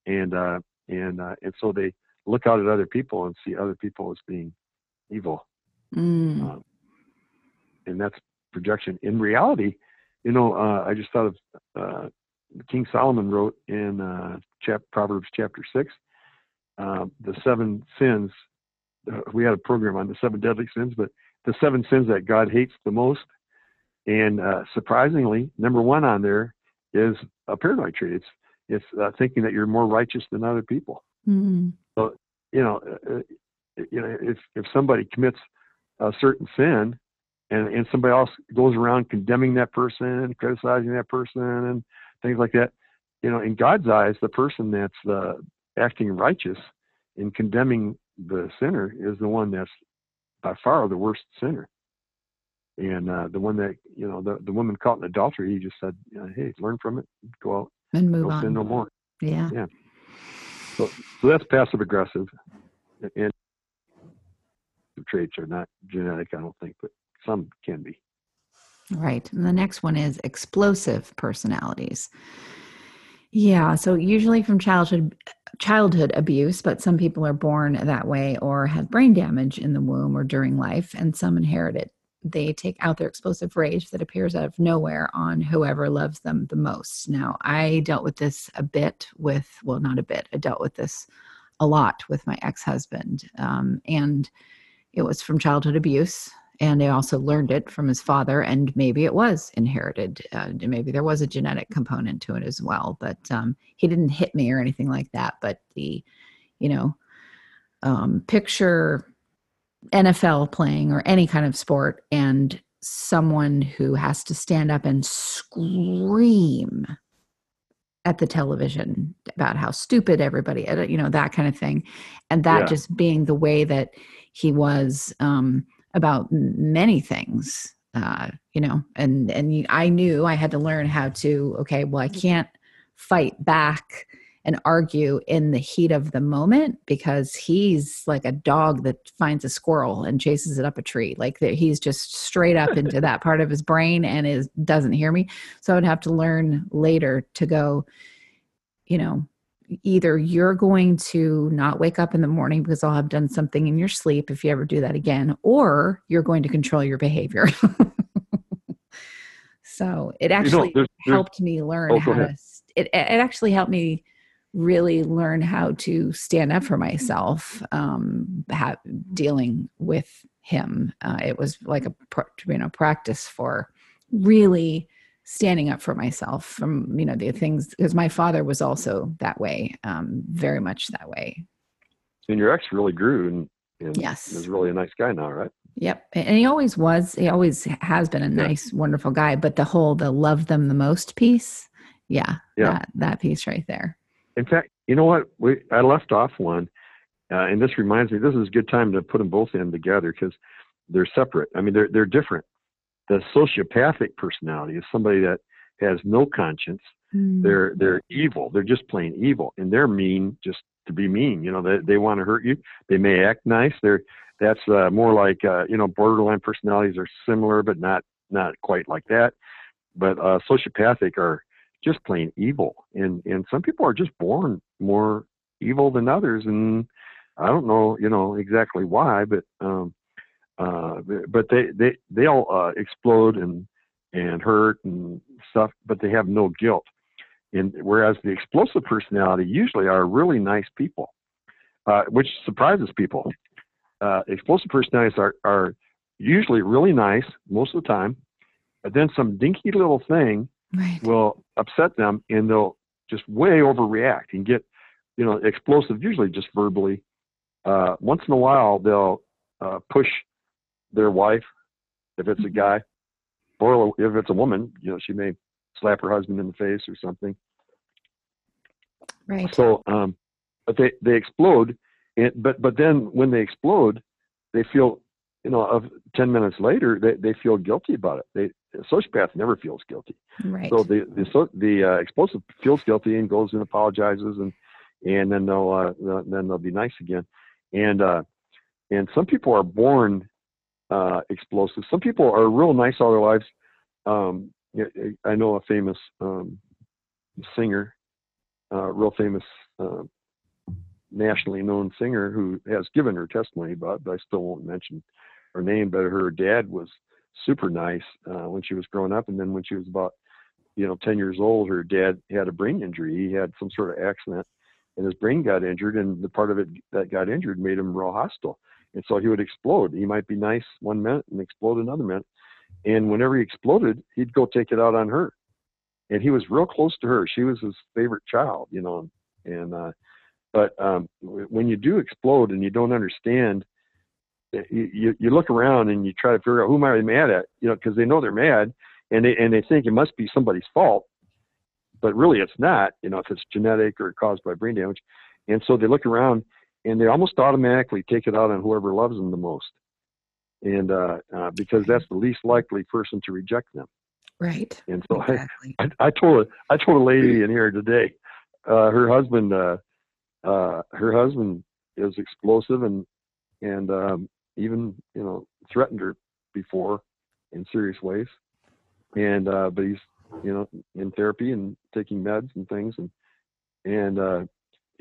and uh, and uh, and so they look out at other people and see other people as being evil mm, um, and that's projection. In reality, you know, uh, I just thought of uh, King Solomon wrote in uh, chap- Proverbs chapter six, uh, the seven sins. Uh, we had a program on the seven deadly sins, but the seven sins that God hates the most. And uh, surprisingly, number one on there is a paranoid trait. It's it's uh, thinking that you're more righteous than other people mm, you know, uh, uh, you know, if if somebody commits a certain sin, and and somebody else goes around condemning that person, criticizing that person, and things like that, you know, in God's eyes, the person that's uh, acting righteous in condemning the sinner is the one that's by far the worst sinner. And uh, the one that you know, the the woman caught in adultery, he just said, "Hey, learn from it, go out, and move sin on. no more." Yeah. Yeah. So that's passive aggressive, and the traits are not genetic, I don't think, but some can be. Right. And the next one is explosive personalities. Yeah, so usually from childhood childhood abuse, but some people are born that way or have brain damage in the womb or during life and some inherit it. They take out their explosive rage that appears out of nowhere on whoever loves them the most. Now, I dealt with this a bit with, well, not a bit, I dealt with this a lot with my ex husband. Um, and it was from childhood abuse and I also learned it from his father, and maybe it was inherited. Uh, maybe there was a genetic component to it as well, but um, he didn't hit me or anything like that. But the, you know, um, picture NFL playing or any kind of sport and someone who has to stand up and scream at the television about how stupid everybody you know that kind of thing and that Yeah. just being the way that he was um about many things uh you know and and i knew i had to learn how to okay well i can't fight back and argue in the heat of the moment because he's like a dog that finds a squirrel and chases it up a tree. Like that he's just straight up into <laughs> that part of his brain and is doesn't hear me. So i'd have to learn later to go you know either you're going to not wake up in the morning because i'll have done something in your sleep if you ever do that again or you're going to control your behavior. <laughs> So it You know, actually there's, there's, helped me learn Oh, how to it, it actually helped me really learn how to stand up for myself um ha- dealing with him. Uh, it was like a you know practice for really standing up for myself from you know the things because my father was also that way um very much that way and your ex really grew and, and Yes. is really a nice guy now, right? Yep. And he always was, he always has been a Yeah. nice, wonderful guy. But the whole the love them the most piece, yeah. Yeah. That that piece right there. In fact, you know what? We I left off one, uh, and this reminds me. This is a good time to put them both in together because they're separate. I mean, they're they're different. The sociopathic personality is somebody that has no conscience. Mm. They're they're evil. They're just plain evil, and they're mean just to be mean. You know, they they want to hurt you. They may act nice. They're that's uh, more like uh, you know borderline personalities are similar, but not not quite like that. But uh, sociopathic are just plain evil, and and some people are just born more evil than others, and I don't know you know exactly why, but um, uh, but they they they'll uh, explode and and hurt and stuff, but they have no guilt. And whereas the explosive personality usually are really nice people, uh, which surprises people. Uh, explosive personalities are, are usually really nice most of the time, but then some dinky little thing Right. will upset them and they'll just way overreact and get, you know, explosive, usually just verbally. Uh, once in a while, they'll uh, push their wife, if it's a guy, or if it's a woman, you know, she may slap her husband in the face or something. Right. So, um, but they they explode, and, but but then when they explode, they feel, you know, of ten minutes later, they they feel guilty about it. They a sociopath never feels guilty. right. So the the so, the uh, explosive feels guilty and goes and apologizes and and then they'll uh, then they'll be nice again. And uh, and some people are born uh, explosive. Some people are real nice all their lives. Um, I know a famous um, singer, uh, real famous uh, nationally known singer who has given her testimony about, but I still won't mention her name. But her dad was super nice uh, when she was growing up, and then when she was about you know 10 years old, her dad had a brain injury. He had some sort of accident, and his brain got injured, and the part of it that got injured made him real hostile. And so he would explode. He might be nice one minute and explode another minute. And whenever he exploded, he'd go take it out on her. And he was real close to her. She was his favorite child, you know. And uh, but um, when you do explode and you don't understand, eh, you, you you look around and you try to figure out who am I mad at, you know, because they know they're mad and they and they think it must be somebody's fault, but really it's not, you know, if it's genetic or caused by brain damage. And so they look around and they almost automatically take it out on whoever loves them the most, and uh, uh, because that's the least likely person to reject them. right. And so I, Exactly. I, I told a, I told a lady in here today, uh, her husband, uh, uh, her husband is explosive and and um, even you know threatened her before in serious ways, and uh, but he's you know in therapy and taking meds and things and and uh,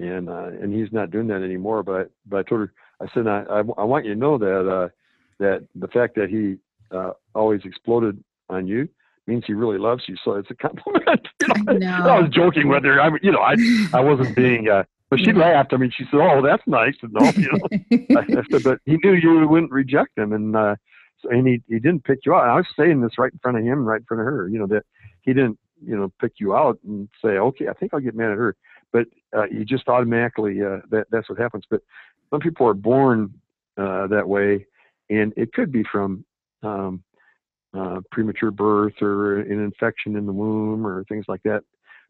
and uh, and he's not doing that anymore. But but I told her I said I I, I want you to know that uh, that the fact that he uh, always exploded on you means he really loves you. So it's a <laughs> compliment. You know, I was joking with her. I you know, I I wasn't <laughs> being. Uh, but she laughed. I mean, she said, "Oh, that's nice to know." You know, I, I said, but he knew you wouldn't reject him, and uh, so, and he he didn't pick you out. I was saying this right in front of him, right in front of her. You know that he didn't you know pick you out and say, "Okay, I think I'll get mad at her," but uh, you just automatically uh, that that's what happens. But some people are born uh, that way, and it could be from um, uh, premature birth or an infection in the womb or things like that.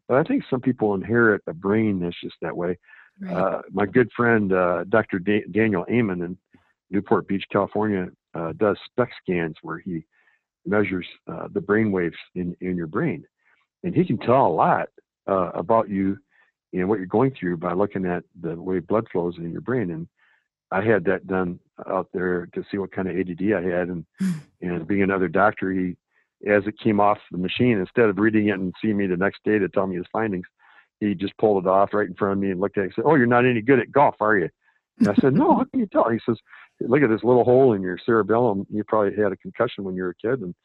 But I think some people inherit a brain that's just that way. Right. Uh, my good friend uh, Dr. Da- Daniel Amen in Newport Beach, California, uh, does SPECT scans where he measures uh, the brain waves in, in your brain, and he can tell a lot uh, about you and what you're going through by looking at the way blood flows in your brain. And I had that done out there to see what kind of ADD I had, and hmm. and being another doctor, he as it came off the machine, instead of reading it and seeing me the next day to tell me his findings, he just pulled it off right in front of me and looked at it and said, "Oh, you're not any good at golf, are you?" And I said, "No, how can you tell?" He says, "Look at this little hole in your cerebellum. You probably had a concussion when you were a kid, and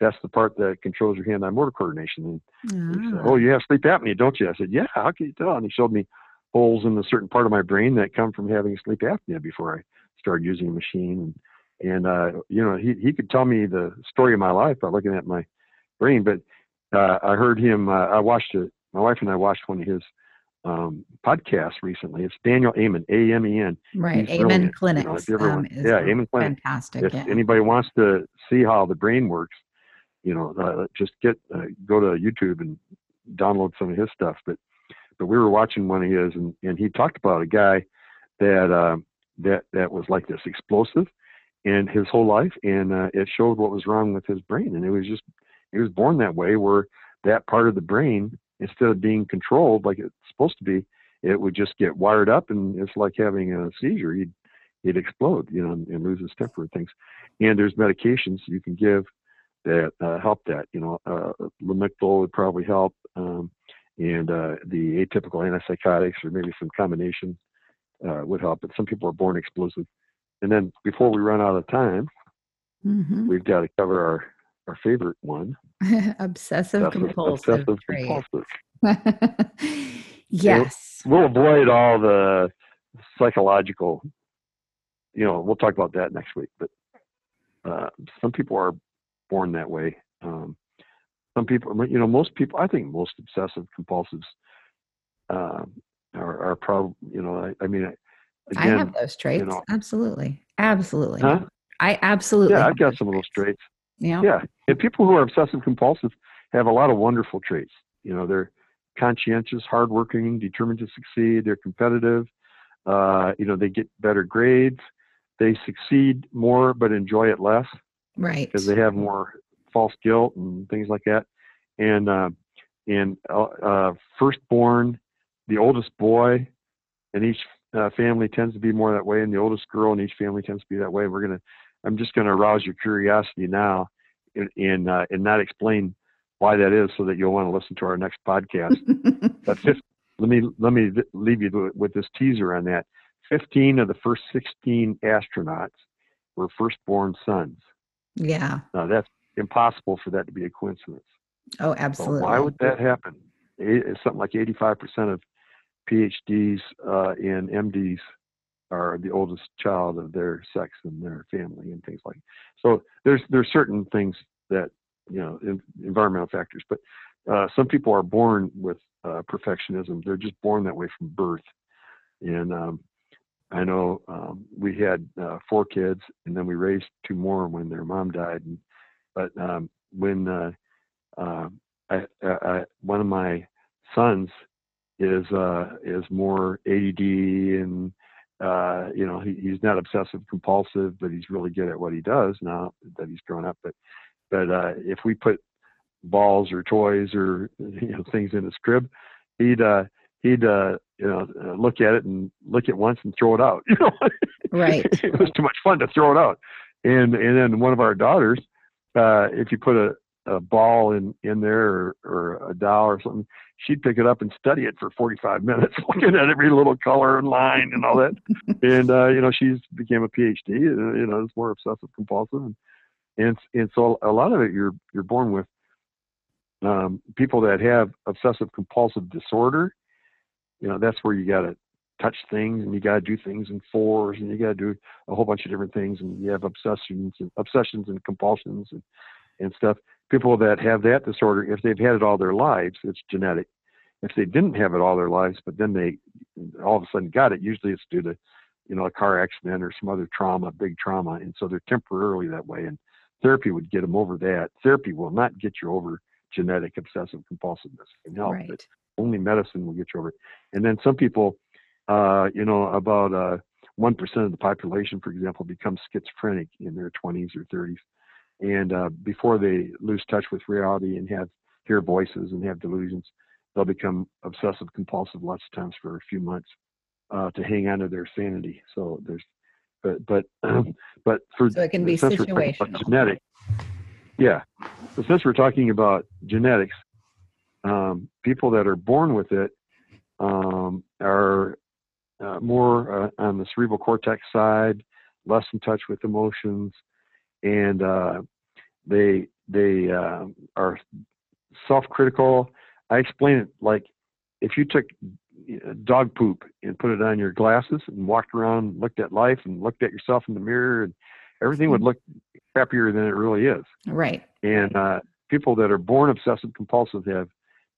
that's the part that controls your hand-eye motor coordination." And he said, Ah. "Oh, you have sleep apnea, don't you?" I said, "Yeah. How can you tell?" And he showed me holes in a certain part of my brain that come from having sleep apnea before I started using a machine. And, and uh, you know, he he could tell me the story of my life by looking at my brain. But uh, I heard him. Uh, I watched it. My wife and I watched one of his um, podcasts recently. It's Daniel Amen, A M E N. right. he's Amen you know, Clinics. you ever um, is yeah, Amen Clinic. Fantastic. If yeah. anybody wants to see how the brain works, you know, uh, just get uh, go to YouTube and download some of his stuff. But but we were watching one of his, and, and he talked about a guy that uh, that that was like this explosive and his whole life, and uh, it showed what was wrong with his brain, and it was just he was born that way, where that part of the brain, instead of being controlled like it's supposed to be, it would just get wired up, and it's like having a seizure. He'd he'd explode, you know, and, and lose his temper and things. And there's medications you can give that uh, help that. You know, uh, Lamictal would probably help, um, and uh, the atypical antipsychotics or maybe some combination uh, would help. But some people are born explosive. And then before we run out of time, Mhm. we've got to cover our our favorite one, <laughs> obsessive compulsive. obsessive compulsive. <laughs> yes. We'll avoid all the psychological. You know, we'll talk about that next week. But uh, some people are born that way. Um, some people, you know, most people. I think most obsessive compulsives um, are, are probably. You know, I, I mean, I have those traits. know. absolutely. Absolutely. Huh? I absolutely. yeah, I've got some of those traits. Yeah. Yeah, and people who are obsessive compulsive have a lot of wonderful traits. You know, they're conscientious, hardworking, determined to succeed. They're competitive. Uh, you know, they get better grades. They succeed more, but enjoy it less Right. because they have more false guilt and things like that. And uh, and uh, uh, firstborn, the oldest boy, and each uh, family tends to be more that way, and the oldest girl in each family tends to be that way. We're gonna, I'm just gonna arouse your curiosity now, and and, uh, and not explain why that is, so that you'll want to listen to our next podcast. <laughs> But fif- let me let me leave you with- with this teaser on that. Fifteen of the first sixteen astronauts were firstborn sons. Yeah. Now that's impossible for that to be a coincidence. Oh, absolutely. why would that happen? It's something like 85% of PhDs uh, and MDs are the oldest child of their sex and their family and things like. So there's there's certain things that you know en- environmental factors, but uh, some people are born with uh, perfectionism. They're just born that way from birth. And um, I know um, we had uh, four kids, and then we raised two more when their mom died. And, but um, when uh, uh, I, I, one of my sons is uh, is more ADD and uh, you know he, he's not obsessive compulsive, but he's really good at what he does now that he's grown up. But but uh, if we put balls or toys or <laughs> you know things in his crib, he'd uh, he'd uh, you know uh, look at it and look at once and throw it out. <laughs> You know, Right. <laughs> it was too much fun to throw it out. And and then one of our daughters, uh, if you put a, a ball in in there or, or a doll or something, she'd pick it up and study it for 45 <laughs> minutes, looking at every little color and line and all that. and uh, you know, she's became a PhD. And, you know, it's more obsessive compulsive, and and and so a lot of it you're you're born with. Um, people that have obsessive compulsive disorder, you know, that's where you got to touch things and you got to do things in fours and you got to do a whole bunch of different things and you have obsessions and obsessions and compulsions and, and stuff. People that have that disorder, if they've had it all their lives, it's genetic. If they didn't have it all their lives, but then they all of a sudden got it, usually it's due to you know, a car accident or some other trauma, big trauma, and so they're temporarily that way. And therapy would get them over that. Therapy will not get you over genetic obsessive compulsiveness. Can help, Right. but only medicine will get you over it. And then some people, uh, you know, about uh, one percent of the population, for example, become schizophrenic in their 20s or 30s, and uh, before they lose touch with reality and have hear voices and have delusions, they'll become obsessive compulsive lots of times for a few months uh, to hang on to their sanity. So there's, but but <clears throat> but for So it can be since we're talking about situational. genetic, yeah. So since we're talking about genetics, um, people that are born with it um, are uh, more uh, on the cerebral cortex side, less in touch with emotions, and uh, they they um are self-critical. I explain it like if you took uh, dog poop and put it on your glasses and walked around, and looked at life and looked at yourself in the mirror, and everything would look crappier than it really is. Right. And uh, people that are born obsessive compulsive have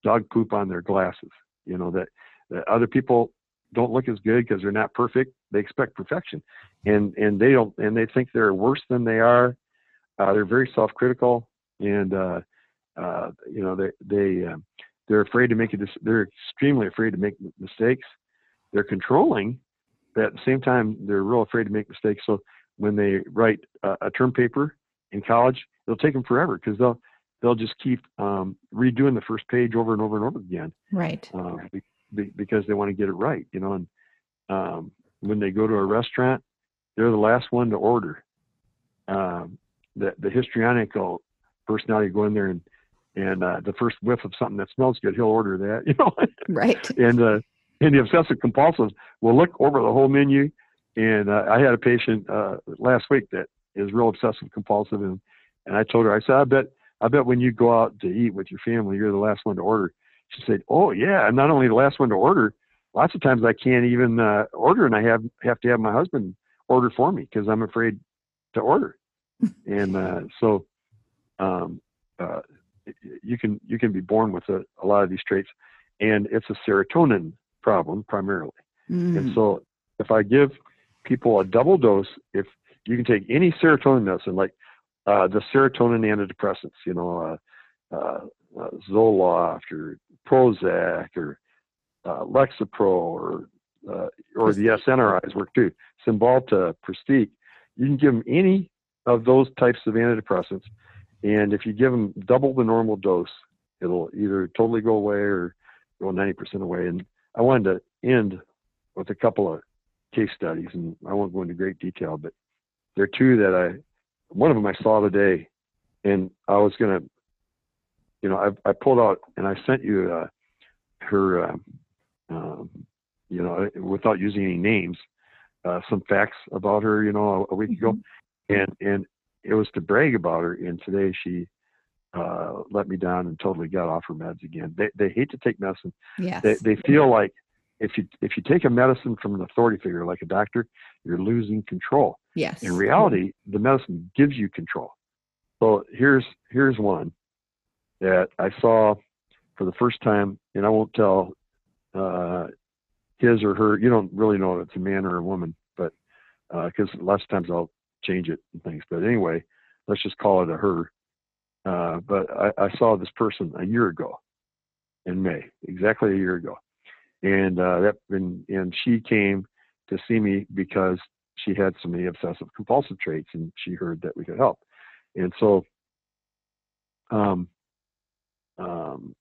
dog poop on their glasses. You know that, that other people don't look as good because they're not perfect. They expect perfection, and and they don't and they think they're worse than they are. Uh, they're very self-critical, and uh, uh, you know they they um, they're afraid to make dis- they're extremely afraid to make mistakes. They're controlling, but at the same time they're real afraid to make mistakes. So when they write a, a term paper in college, it'll take them forever because they'll they'll just keep um, redoing the first page over and over and over again Right. uh, be, be, because they want to get it right, you know. And um, when they go to a restaurant, they're the last one to order. Um, the the histrionical personality go in there and and uh, the first whiff of something that smells good, he'll order that, <laughs> you know. Right. and uh, and the obsessive compulsive will look over the whole menu. And uh, I had a patient uh, last week that is real obsessive compulsive, and and I told her, I said, I bet I bet when you go out to eat with your family, you're the last one to order. She said, Oh yeah, I'm not only the last one to order. Lots of times I can't even uh, order, and I have have to have my husband order for me because I'm afraid to order. <laughs> and uh, so, um, uh, you can you can be born with a, a lot of these traits, and it's a serotonin problem primarily. And Mm. so, if I give people a double dose, if you can take any serotonin medicine, like uh, the serotonin antidepressants, you know, uh, uh, uh, Zoloft or Prozac or uh, Lexapro or uh, or the SNRIs work too, Cymbalta, Pristiq. You can give them any of those types of antidepressants, and if you give them double the normal dose, it'll either totally go away or go 90% away. And I wanted to end with a couple of case studies, and I won't go into great detail, but there are two that I, one of them I saw today, and I was gonna, you know, I, I pulled out and I sent you uh, her, um, um, you know, without using any names, uh, some facts about her, you know, a, a week ago, and and it was to brag about her, and today she. Uh, let me down and totally got off her meds again. They they hate to take medicine Yes. they, they feel like if you if you take a medicine from an authority figure like a doctor, you're losing control. Yes. In reality, the medicine gives you control. So here's here's one that I saw for the first time, and I won't tell uh, his or her. You don't really know if it's a man or a woman, but because lots of times I'll change it and things. But anyway, let's just call it a her. Uh, but I, I saw this person a year ago in May, exactly a year ago, and uh, that and, and she came to see me because she had some the obsessive compulsive traits, and she heard that we could help, and so, um, um,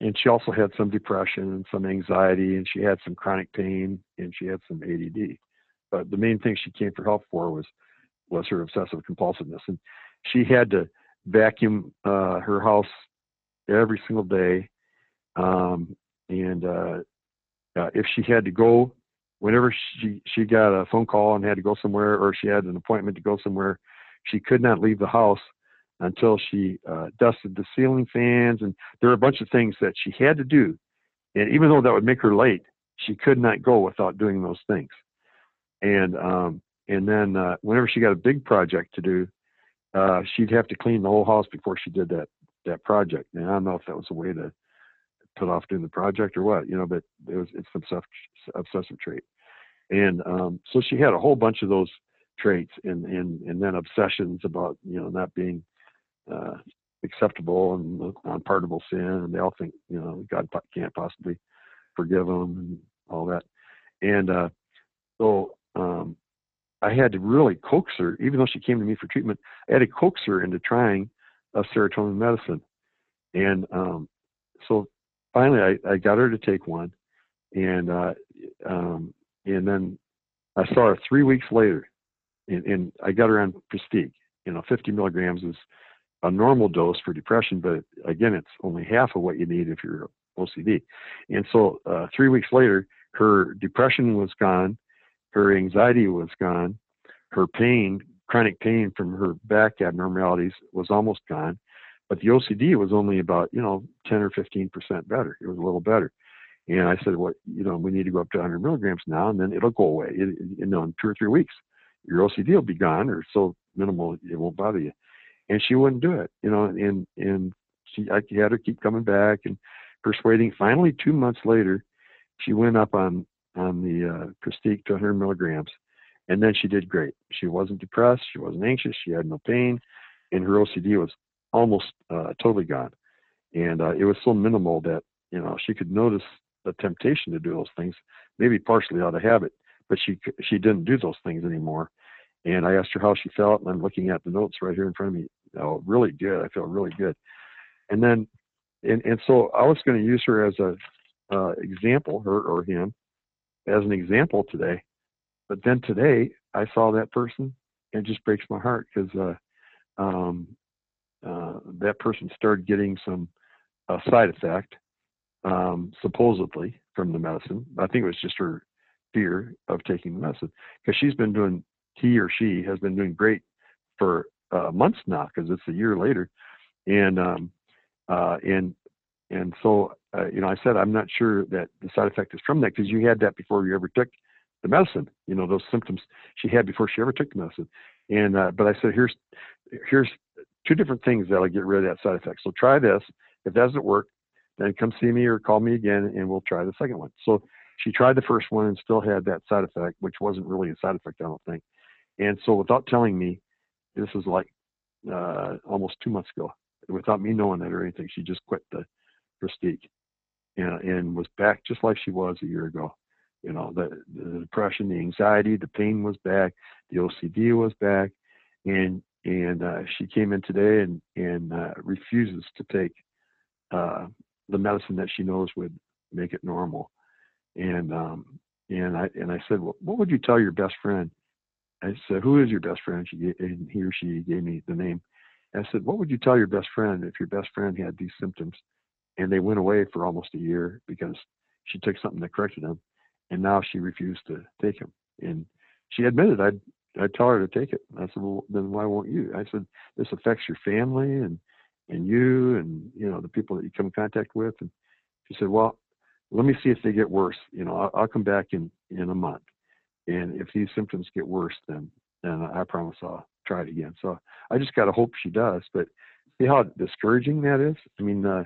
and she also had some depression and some anxiety, and she had some chronic pain, and she had some ADD. But the main thing she came for help for was was her obsessive compulsiveness, and she had to vacuum uh, her house every single day, um, and uh, uh, if she had to go, whenever she she got a phone call and had to go somewhere, or she had an appointment to go somewhere, she could not leave the house until she uh, dusted the ceiling fans, and there were a bunch of things that she had to do, and even though that would make her late, she could not go without doing those things, and um, and then uh, whenever she got a big project to do, uh, she'd have to clean the whole house before she did that that project. And I don't know if that was a way to put off doing the project or what, you know, but it was it's an obsessive, obsessive trait. and um, so she had a whole bunch of those traits, and and and then obsessions about you know not being uh, acceptable and unpardonable sin, and they all think you know God can't possibly forgive them and all that, and uh, so um, I had to really coax her, even though she came to me for treatment. I had to coax her into trying a serotonin medicine, and um, so finally I, I got her to take one, and uh, um, and then I saw her three weeks later, and, and I got her on Pristiq. You know, 50 milligrams is a normal dose for depression, but again, it's only half of what you need if you're OCD. And so uh, three weeks later, her depression was gone, her anxiety was gone, her pain, chronic pain from her back abnormalities was almost gone, but the OCD was only about you know 10 or 15 percent better. It was a little better. And I said, well, you know, we need to go up to 100 milligrams now, and then it'll go away. It, you know, in two or three weeks, your OCD will be gone, or so minimal it won't bother you. And she wouldn't do it, you know, and and she I had her keep coming back and persuading. Finally, two months later, she went up on on the uh, Pristiq to 100 milligrams, and then she did great. She wasn't depressed, she wasn't anxious, she had no pain, and her OCD was almost uh, totally gone. And uh, it was so minimal that you know she could notice the temptation to do those things, maybe partially out of habit, but she she didn't do those things anymore. And I asked her how she felt, and I'm looking at the notes right here in front of me. Oh, really good. I feel really good. And then, and and so I was going to use her as a uh, example, her or him, as an example today. But then today, I saw that person, and it just breaks my heart because uh, um, that person started getting some uh, side effect, um, supposedly from the medicine. I think it was just her fear of taking the medicine because she's been doing, he or she has been doing great for uh, months now because it's a year later, and um, uh, and and so uh, you know I said I'm not sure that the side effect is from that because you had that before you ever took the medicine. You know those symptoms she had before she ever took the medicine, and uh, but I said here's here's two different things that'll get rid of that side effect. So try this. If that doesn't work, then come see me or call me again and we'll try the second one. So she tried the first one and still had that side effect, which wasn't really a side effect, I don't think. And so without telling me, this was like uh, almost two months ago, without me knowing that or anything, she just quit the Pristiq and, and was back just like she was a year ago. You know, the, the depression, the anxiety, the pain was back, the OCD was back, and and uh, she came in today and and uh, refuses to take uh, the medicine that she knows would make it normal. And um, and I and I said, well, what would you tell your best friend? I said, who is your best friend? She gave, and he or she gave me the name. I said, what would you tell your best friend if your best friend had these symptoms, and they went away for almost a year because she took something that corrected them, and now she refused to take them. And she admitted I'd I tell her to take it. I said, well, then why won't you? I said, this affects your family and and you and you know the people that you come in contact with. And she said, well, let me see if they get worse. You know, I'll, I'll come back in in a month, and if these symptoms get worse, then then I promise I'll try it again. So I just got to hope she does. But see how discouraging that is. I mean, uh,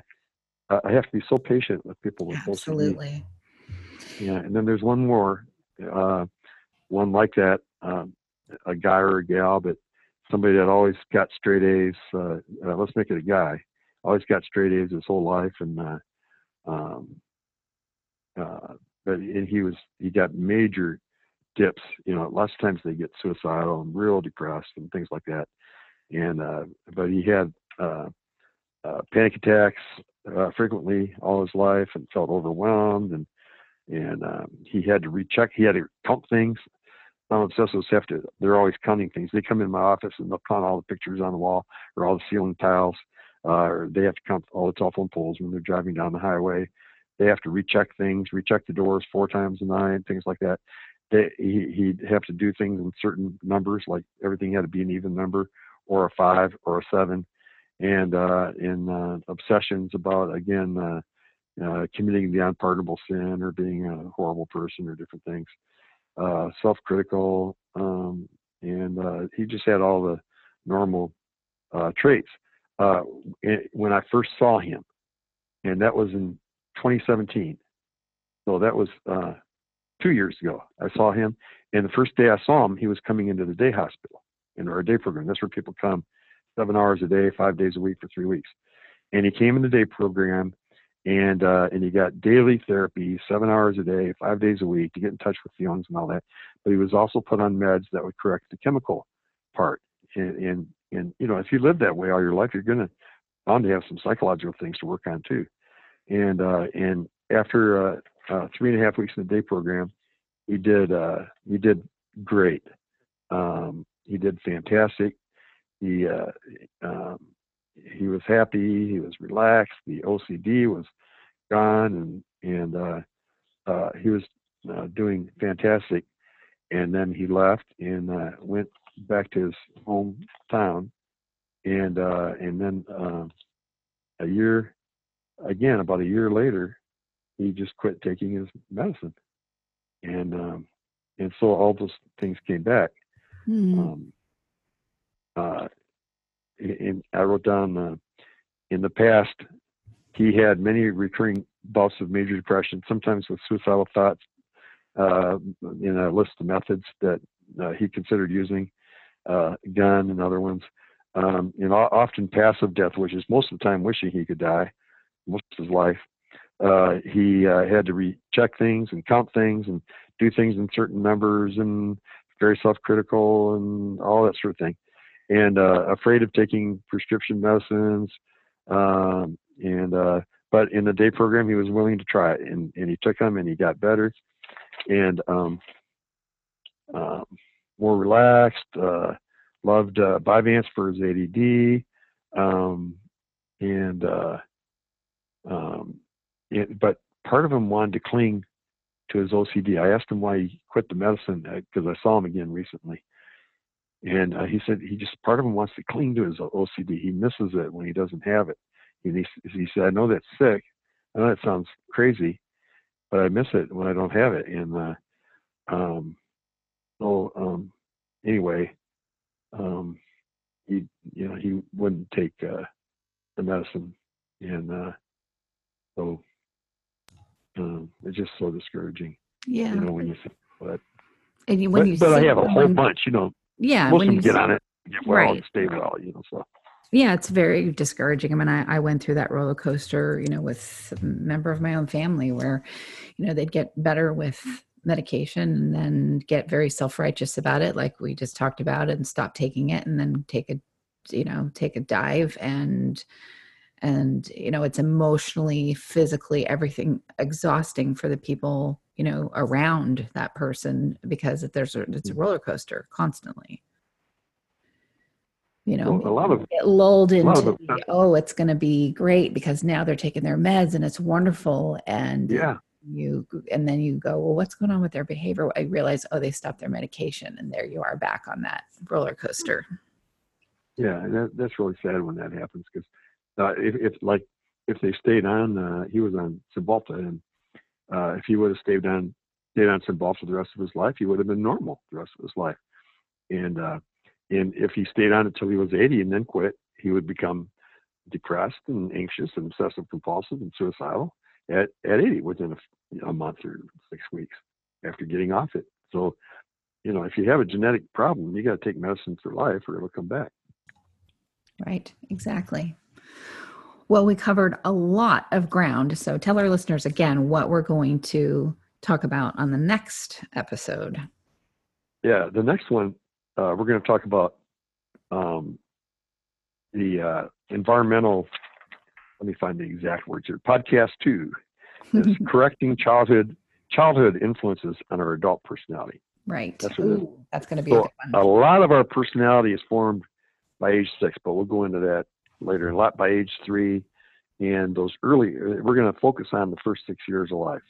I have to be so patient with people with Absolutely. Yeah, and then there's one more, uh, one like that. Um, a guy or a gal, but somebody that always got straight A's. Uh, uh, let's make it a guy. Always got straight A's his whole life, and uh, um, uh, but and he was he got major dips. You know, lots of times they get suicidal and real depressed and things like that. And uh, but he had uh, uh, panic attacks uh, frequently all his life and felt overwhelmed and and um, he had to recheck. He had to count things obsessives have to, they're always counting things. They come in my office and they'll count all the pictures on the wall or all the ceiling tiles. Uh, or they have to count all the telephone poles when they're driving down the highway. They have to recheck things, recheck the doors four times a night, things like that. They, he, he'd have to do things in certain numbers, like everything had to be an even number or a five or a seven. And uh, in uh, obsessions about, again, uh, uh, committing the unpardonable sin or being a horrible person or different things uh, self-critical, um, and uh, he just had all the normal uh, traits. Uh, when I first saw him, and that was in 2017, so that was uh, two years ago. I saw him, and the first day I saw him, he was coming into the day hospital in our day program. That's where people come seven hours a day, five days a week for three weeks. And he came in the day program, and uh, and he got daily therapy, seven hours a day, five days a week to get in touch with the youngs and all that. But he was also put on meds that would correct the chemical part. And and, and you know, if you live that way all your life, you're gonna bound to have some psychological things to work on too. And uh, and after uh, uh, three and a half weeks in the day program, he did uh, he did great. Um, he did fantastic. He uh, um, he was happy. He was relaxed. The OCD was gone, and and uh, uh, he was uh, doing fantastic. And then he left and uh, went back to his hometown, and uh, and then uh, a year, again about a year later, he just quit taking his medicine, and um, and so all those things came back. Mhm. Um, uh, in, I wrote down uh, in the past he had many recurring bouts of major depression, sometimes with suicidal thoughts. Uh, in a list of methods that uh, he considered using, uh, gun and other ones, um, and often passive death, which is most of the time wishing he could die, most of his life. Uh, he uh, had to recheck things and count things and do things in certain numbers and very self-critical and all that sort of thing, and uh, afraid of taking prescription medicines. Um, and uh, but in the day program, he was willing to try it, and, and he took them, and he got better, and um, um, more relaxed. Uh, loved uh, Vyvanse for his ADD, um, and uh, um, it, but part of him wanted to cling to his OCD. I asked him why he quit the medicine because I saw him again recently, and uh, he said he just part of him wants to cling to his OCD. He misses it when he doesn't have it. And he, he said, "I know that's sick. I know that sounds crazy, but I miss it when I don't have it." And uh, um, so um, anyway, um, he you know he wouldn't take uh, the medicine, and uh, so um, it's just so discouraging. Yeah. You know when you think, but and you, when but, you but I have a whole bunch. You know, Yeah. most when of you get on it, get well, Right. stay well. You know, so Yeah, it's very discouraging. I mean, I, I went through that roller coaster, you know, with a member of my own family where, you know, they'd get better with medication and then get very self-righteous about it, like we just talked about, and stop taking it and then take a, you know, take a dive and and you know it's emotionally physically everything exhausting for the people you know around that person because if there's a it's a roller coaster constantly. You know Well, a lot of- get lulled into the, oh it's going to be great because now they're taking their meds and it's wonderful and yeah, you and then you go well what's going on with their behavior? I realize oh they stopped their medication and there you are back on that roller coaster. Yeah, that, that's really sad when that happens because uh, if, if like if they stayed on, uh, he was on Cymbalta, and uh, if he would have stayed on stayed on Cymbalta for the rest of his life, he would have been normal the rest of his life. And uh, and if he stayed on until he was 80 and then quit, he would become depressed and anxious and obsessive compulsive and suicidal at, at 80 within a, a month or six weeks after getting off it. So, you know, if you have a genetic problem, you got to take medicine for life or it'll come back. Right, exactly. Well, we covered a lot of ground. So tell our listeners again what we're going to talk about on the next episode. Yeah, the next one uh, we're going to talk about um, the uh, environmental. Let me find the exact words here. Podcast two is <laughs> correcting childhood childhood influences on our adult personality. right. That's what it is. Ooh, that's going to be a So good a lot of our personality is formed by age six, but we'll go into that later. A lot by age three, and those early. We're going to focus on the first six years of life.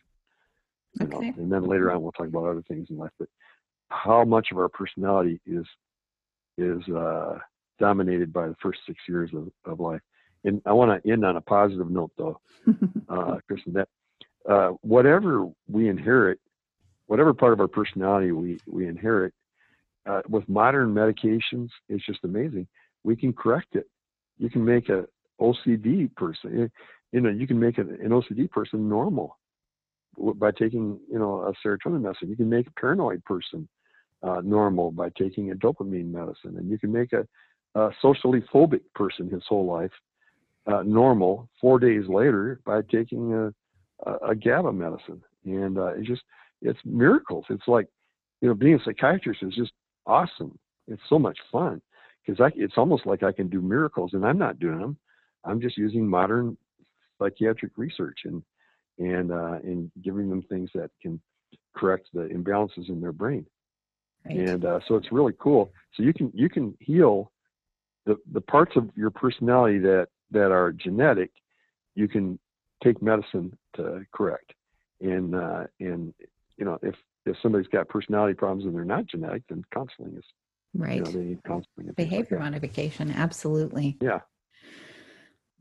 you know, Okay. and then later on we'll talk about other things in life. But how much of our personality is is uh, dominated by the first six years of, of life? And I want to end on a positive note, though, <laughs> uh, Kristin. That uh, whatever we inherit, whatever part of our personality we we inherit, uh, with modern medications, it's just amazing. We can correct it. You can make a OCD person, you know, you can make an, an OCD person normal by taking you know a serotonin medicine. You can make a paranoid person uh, normal by taking a dopamine medicine, and you can make a, a socially phobic person his whole life uh, normal four days later by taking a, a, a GABA medicine. And uh, it's just it's miracles. It's like you know being a psychiatrist is just awesome. It's so much fun because it's almost like I can do miracles, and I'm not doing them. I'm just using modern psychiatric research and and uh, and giving them things that can correct the imbalances in their brain. Right. And uh, so it's really cool. So you can you can heal the the parts of your personality that that are genetic. You can take medicine to correct. And uh, and you know if if somebody's got personality problems and they're not genetic, then counseling is right. You know, they need counseling. Behavior like modification, absolutely. Yeah.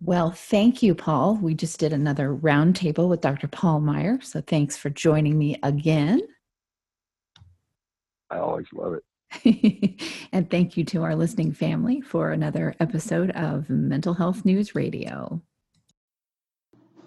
Well, thank you, Paul. We just did another roundtable with Dr. Paul Meier. So thanks for joining me again. I always love it. <laughs> and thank you to our listening family for another episode of Mental Health News Radio.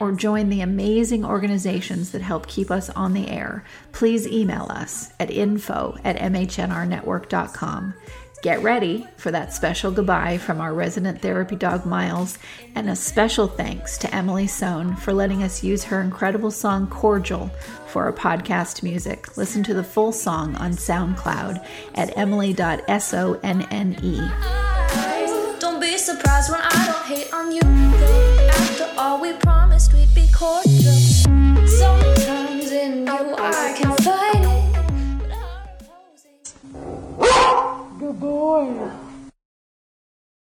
or join the amazing organizations that help keep us on the air, please email us at info at mhnrnetwork.com. Get ready for that special goodbye from our resident therapy dog Miles, and a special thanks to Emily Sohn for letting us use her incredible song Cordial for our podcast music. Listen to the full song on SoundCloud at emily.sonne. Don't be surprised when I don't hate on you. After all, we promised we'd be cordial. Sometimes in you I can fight it. Good boy.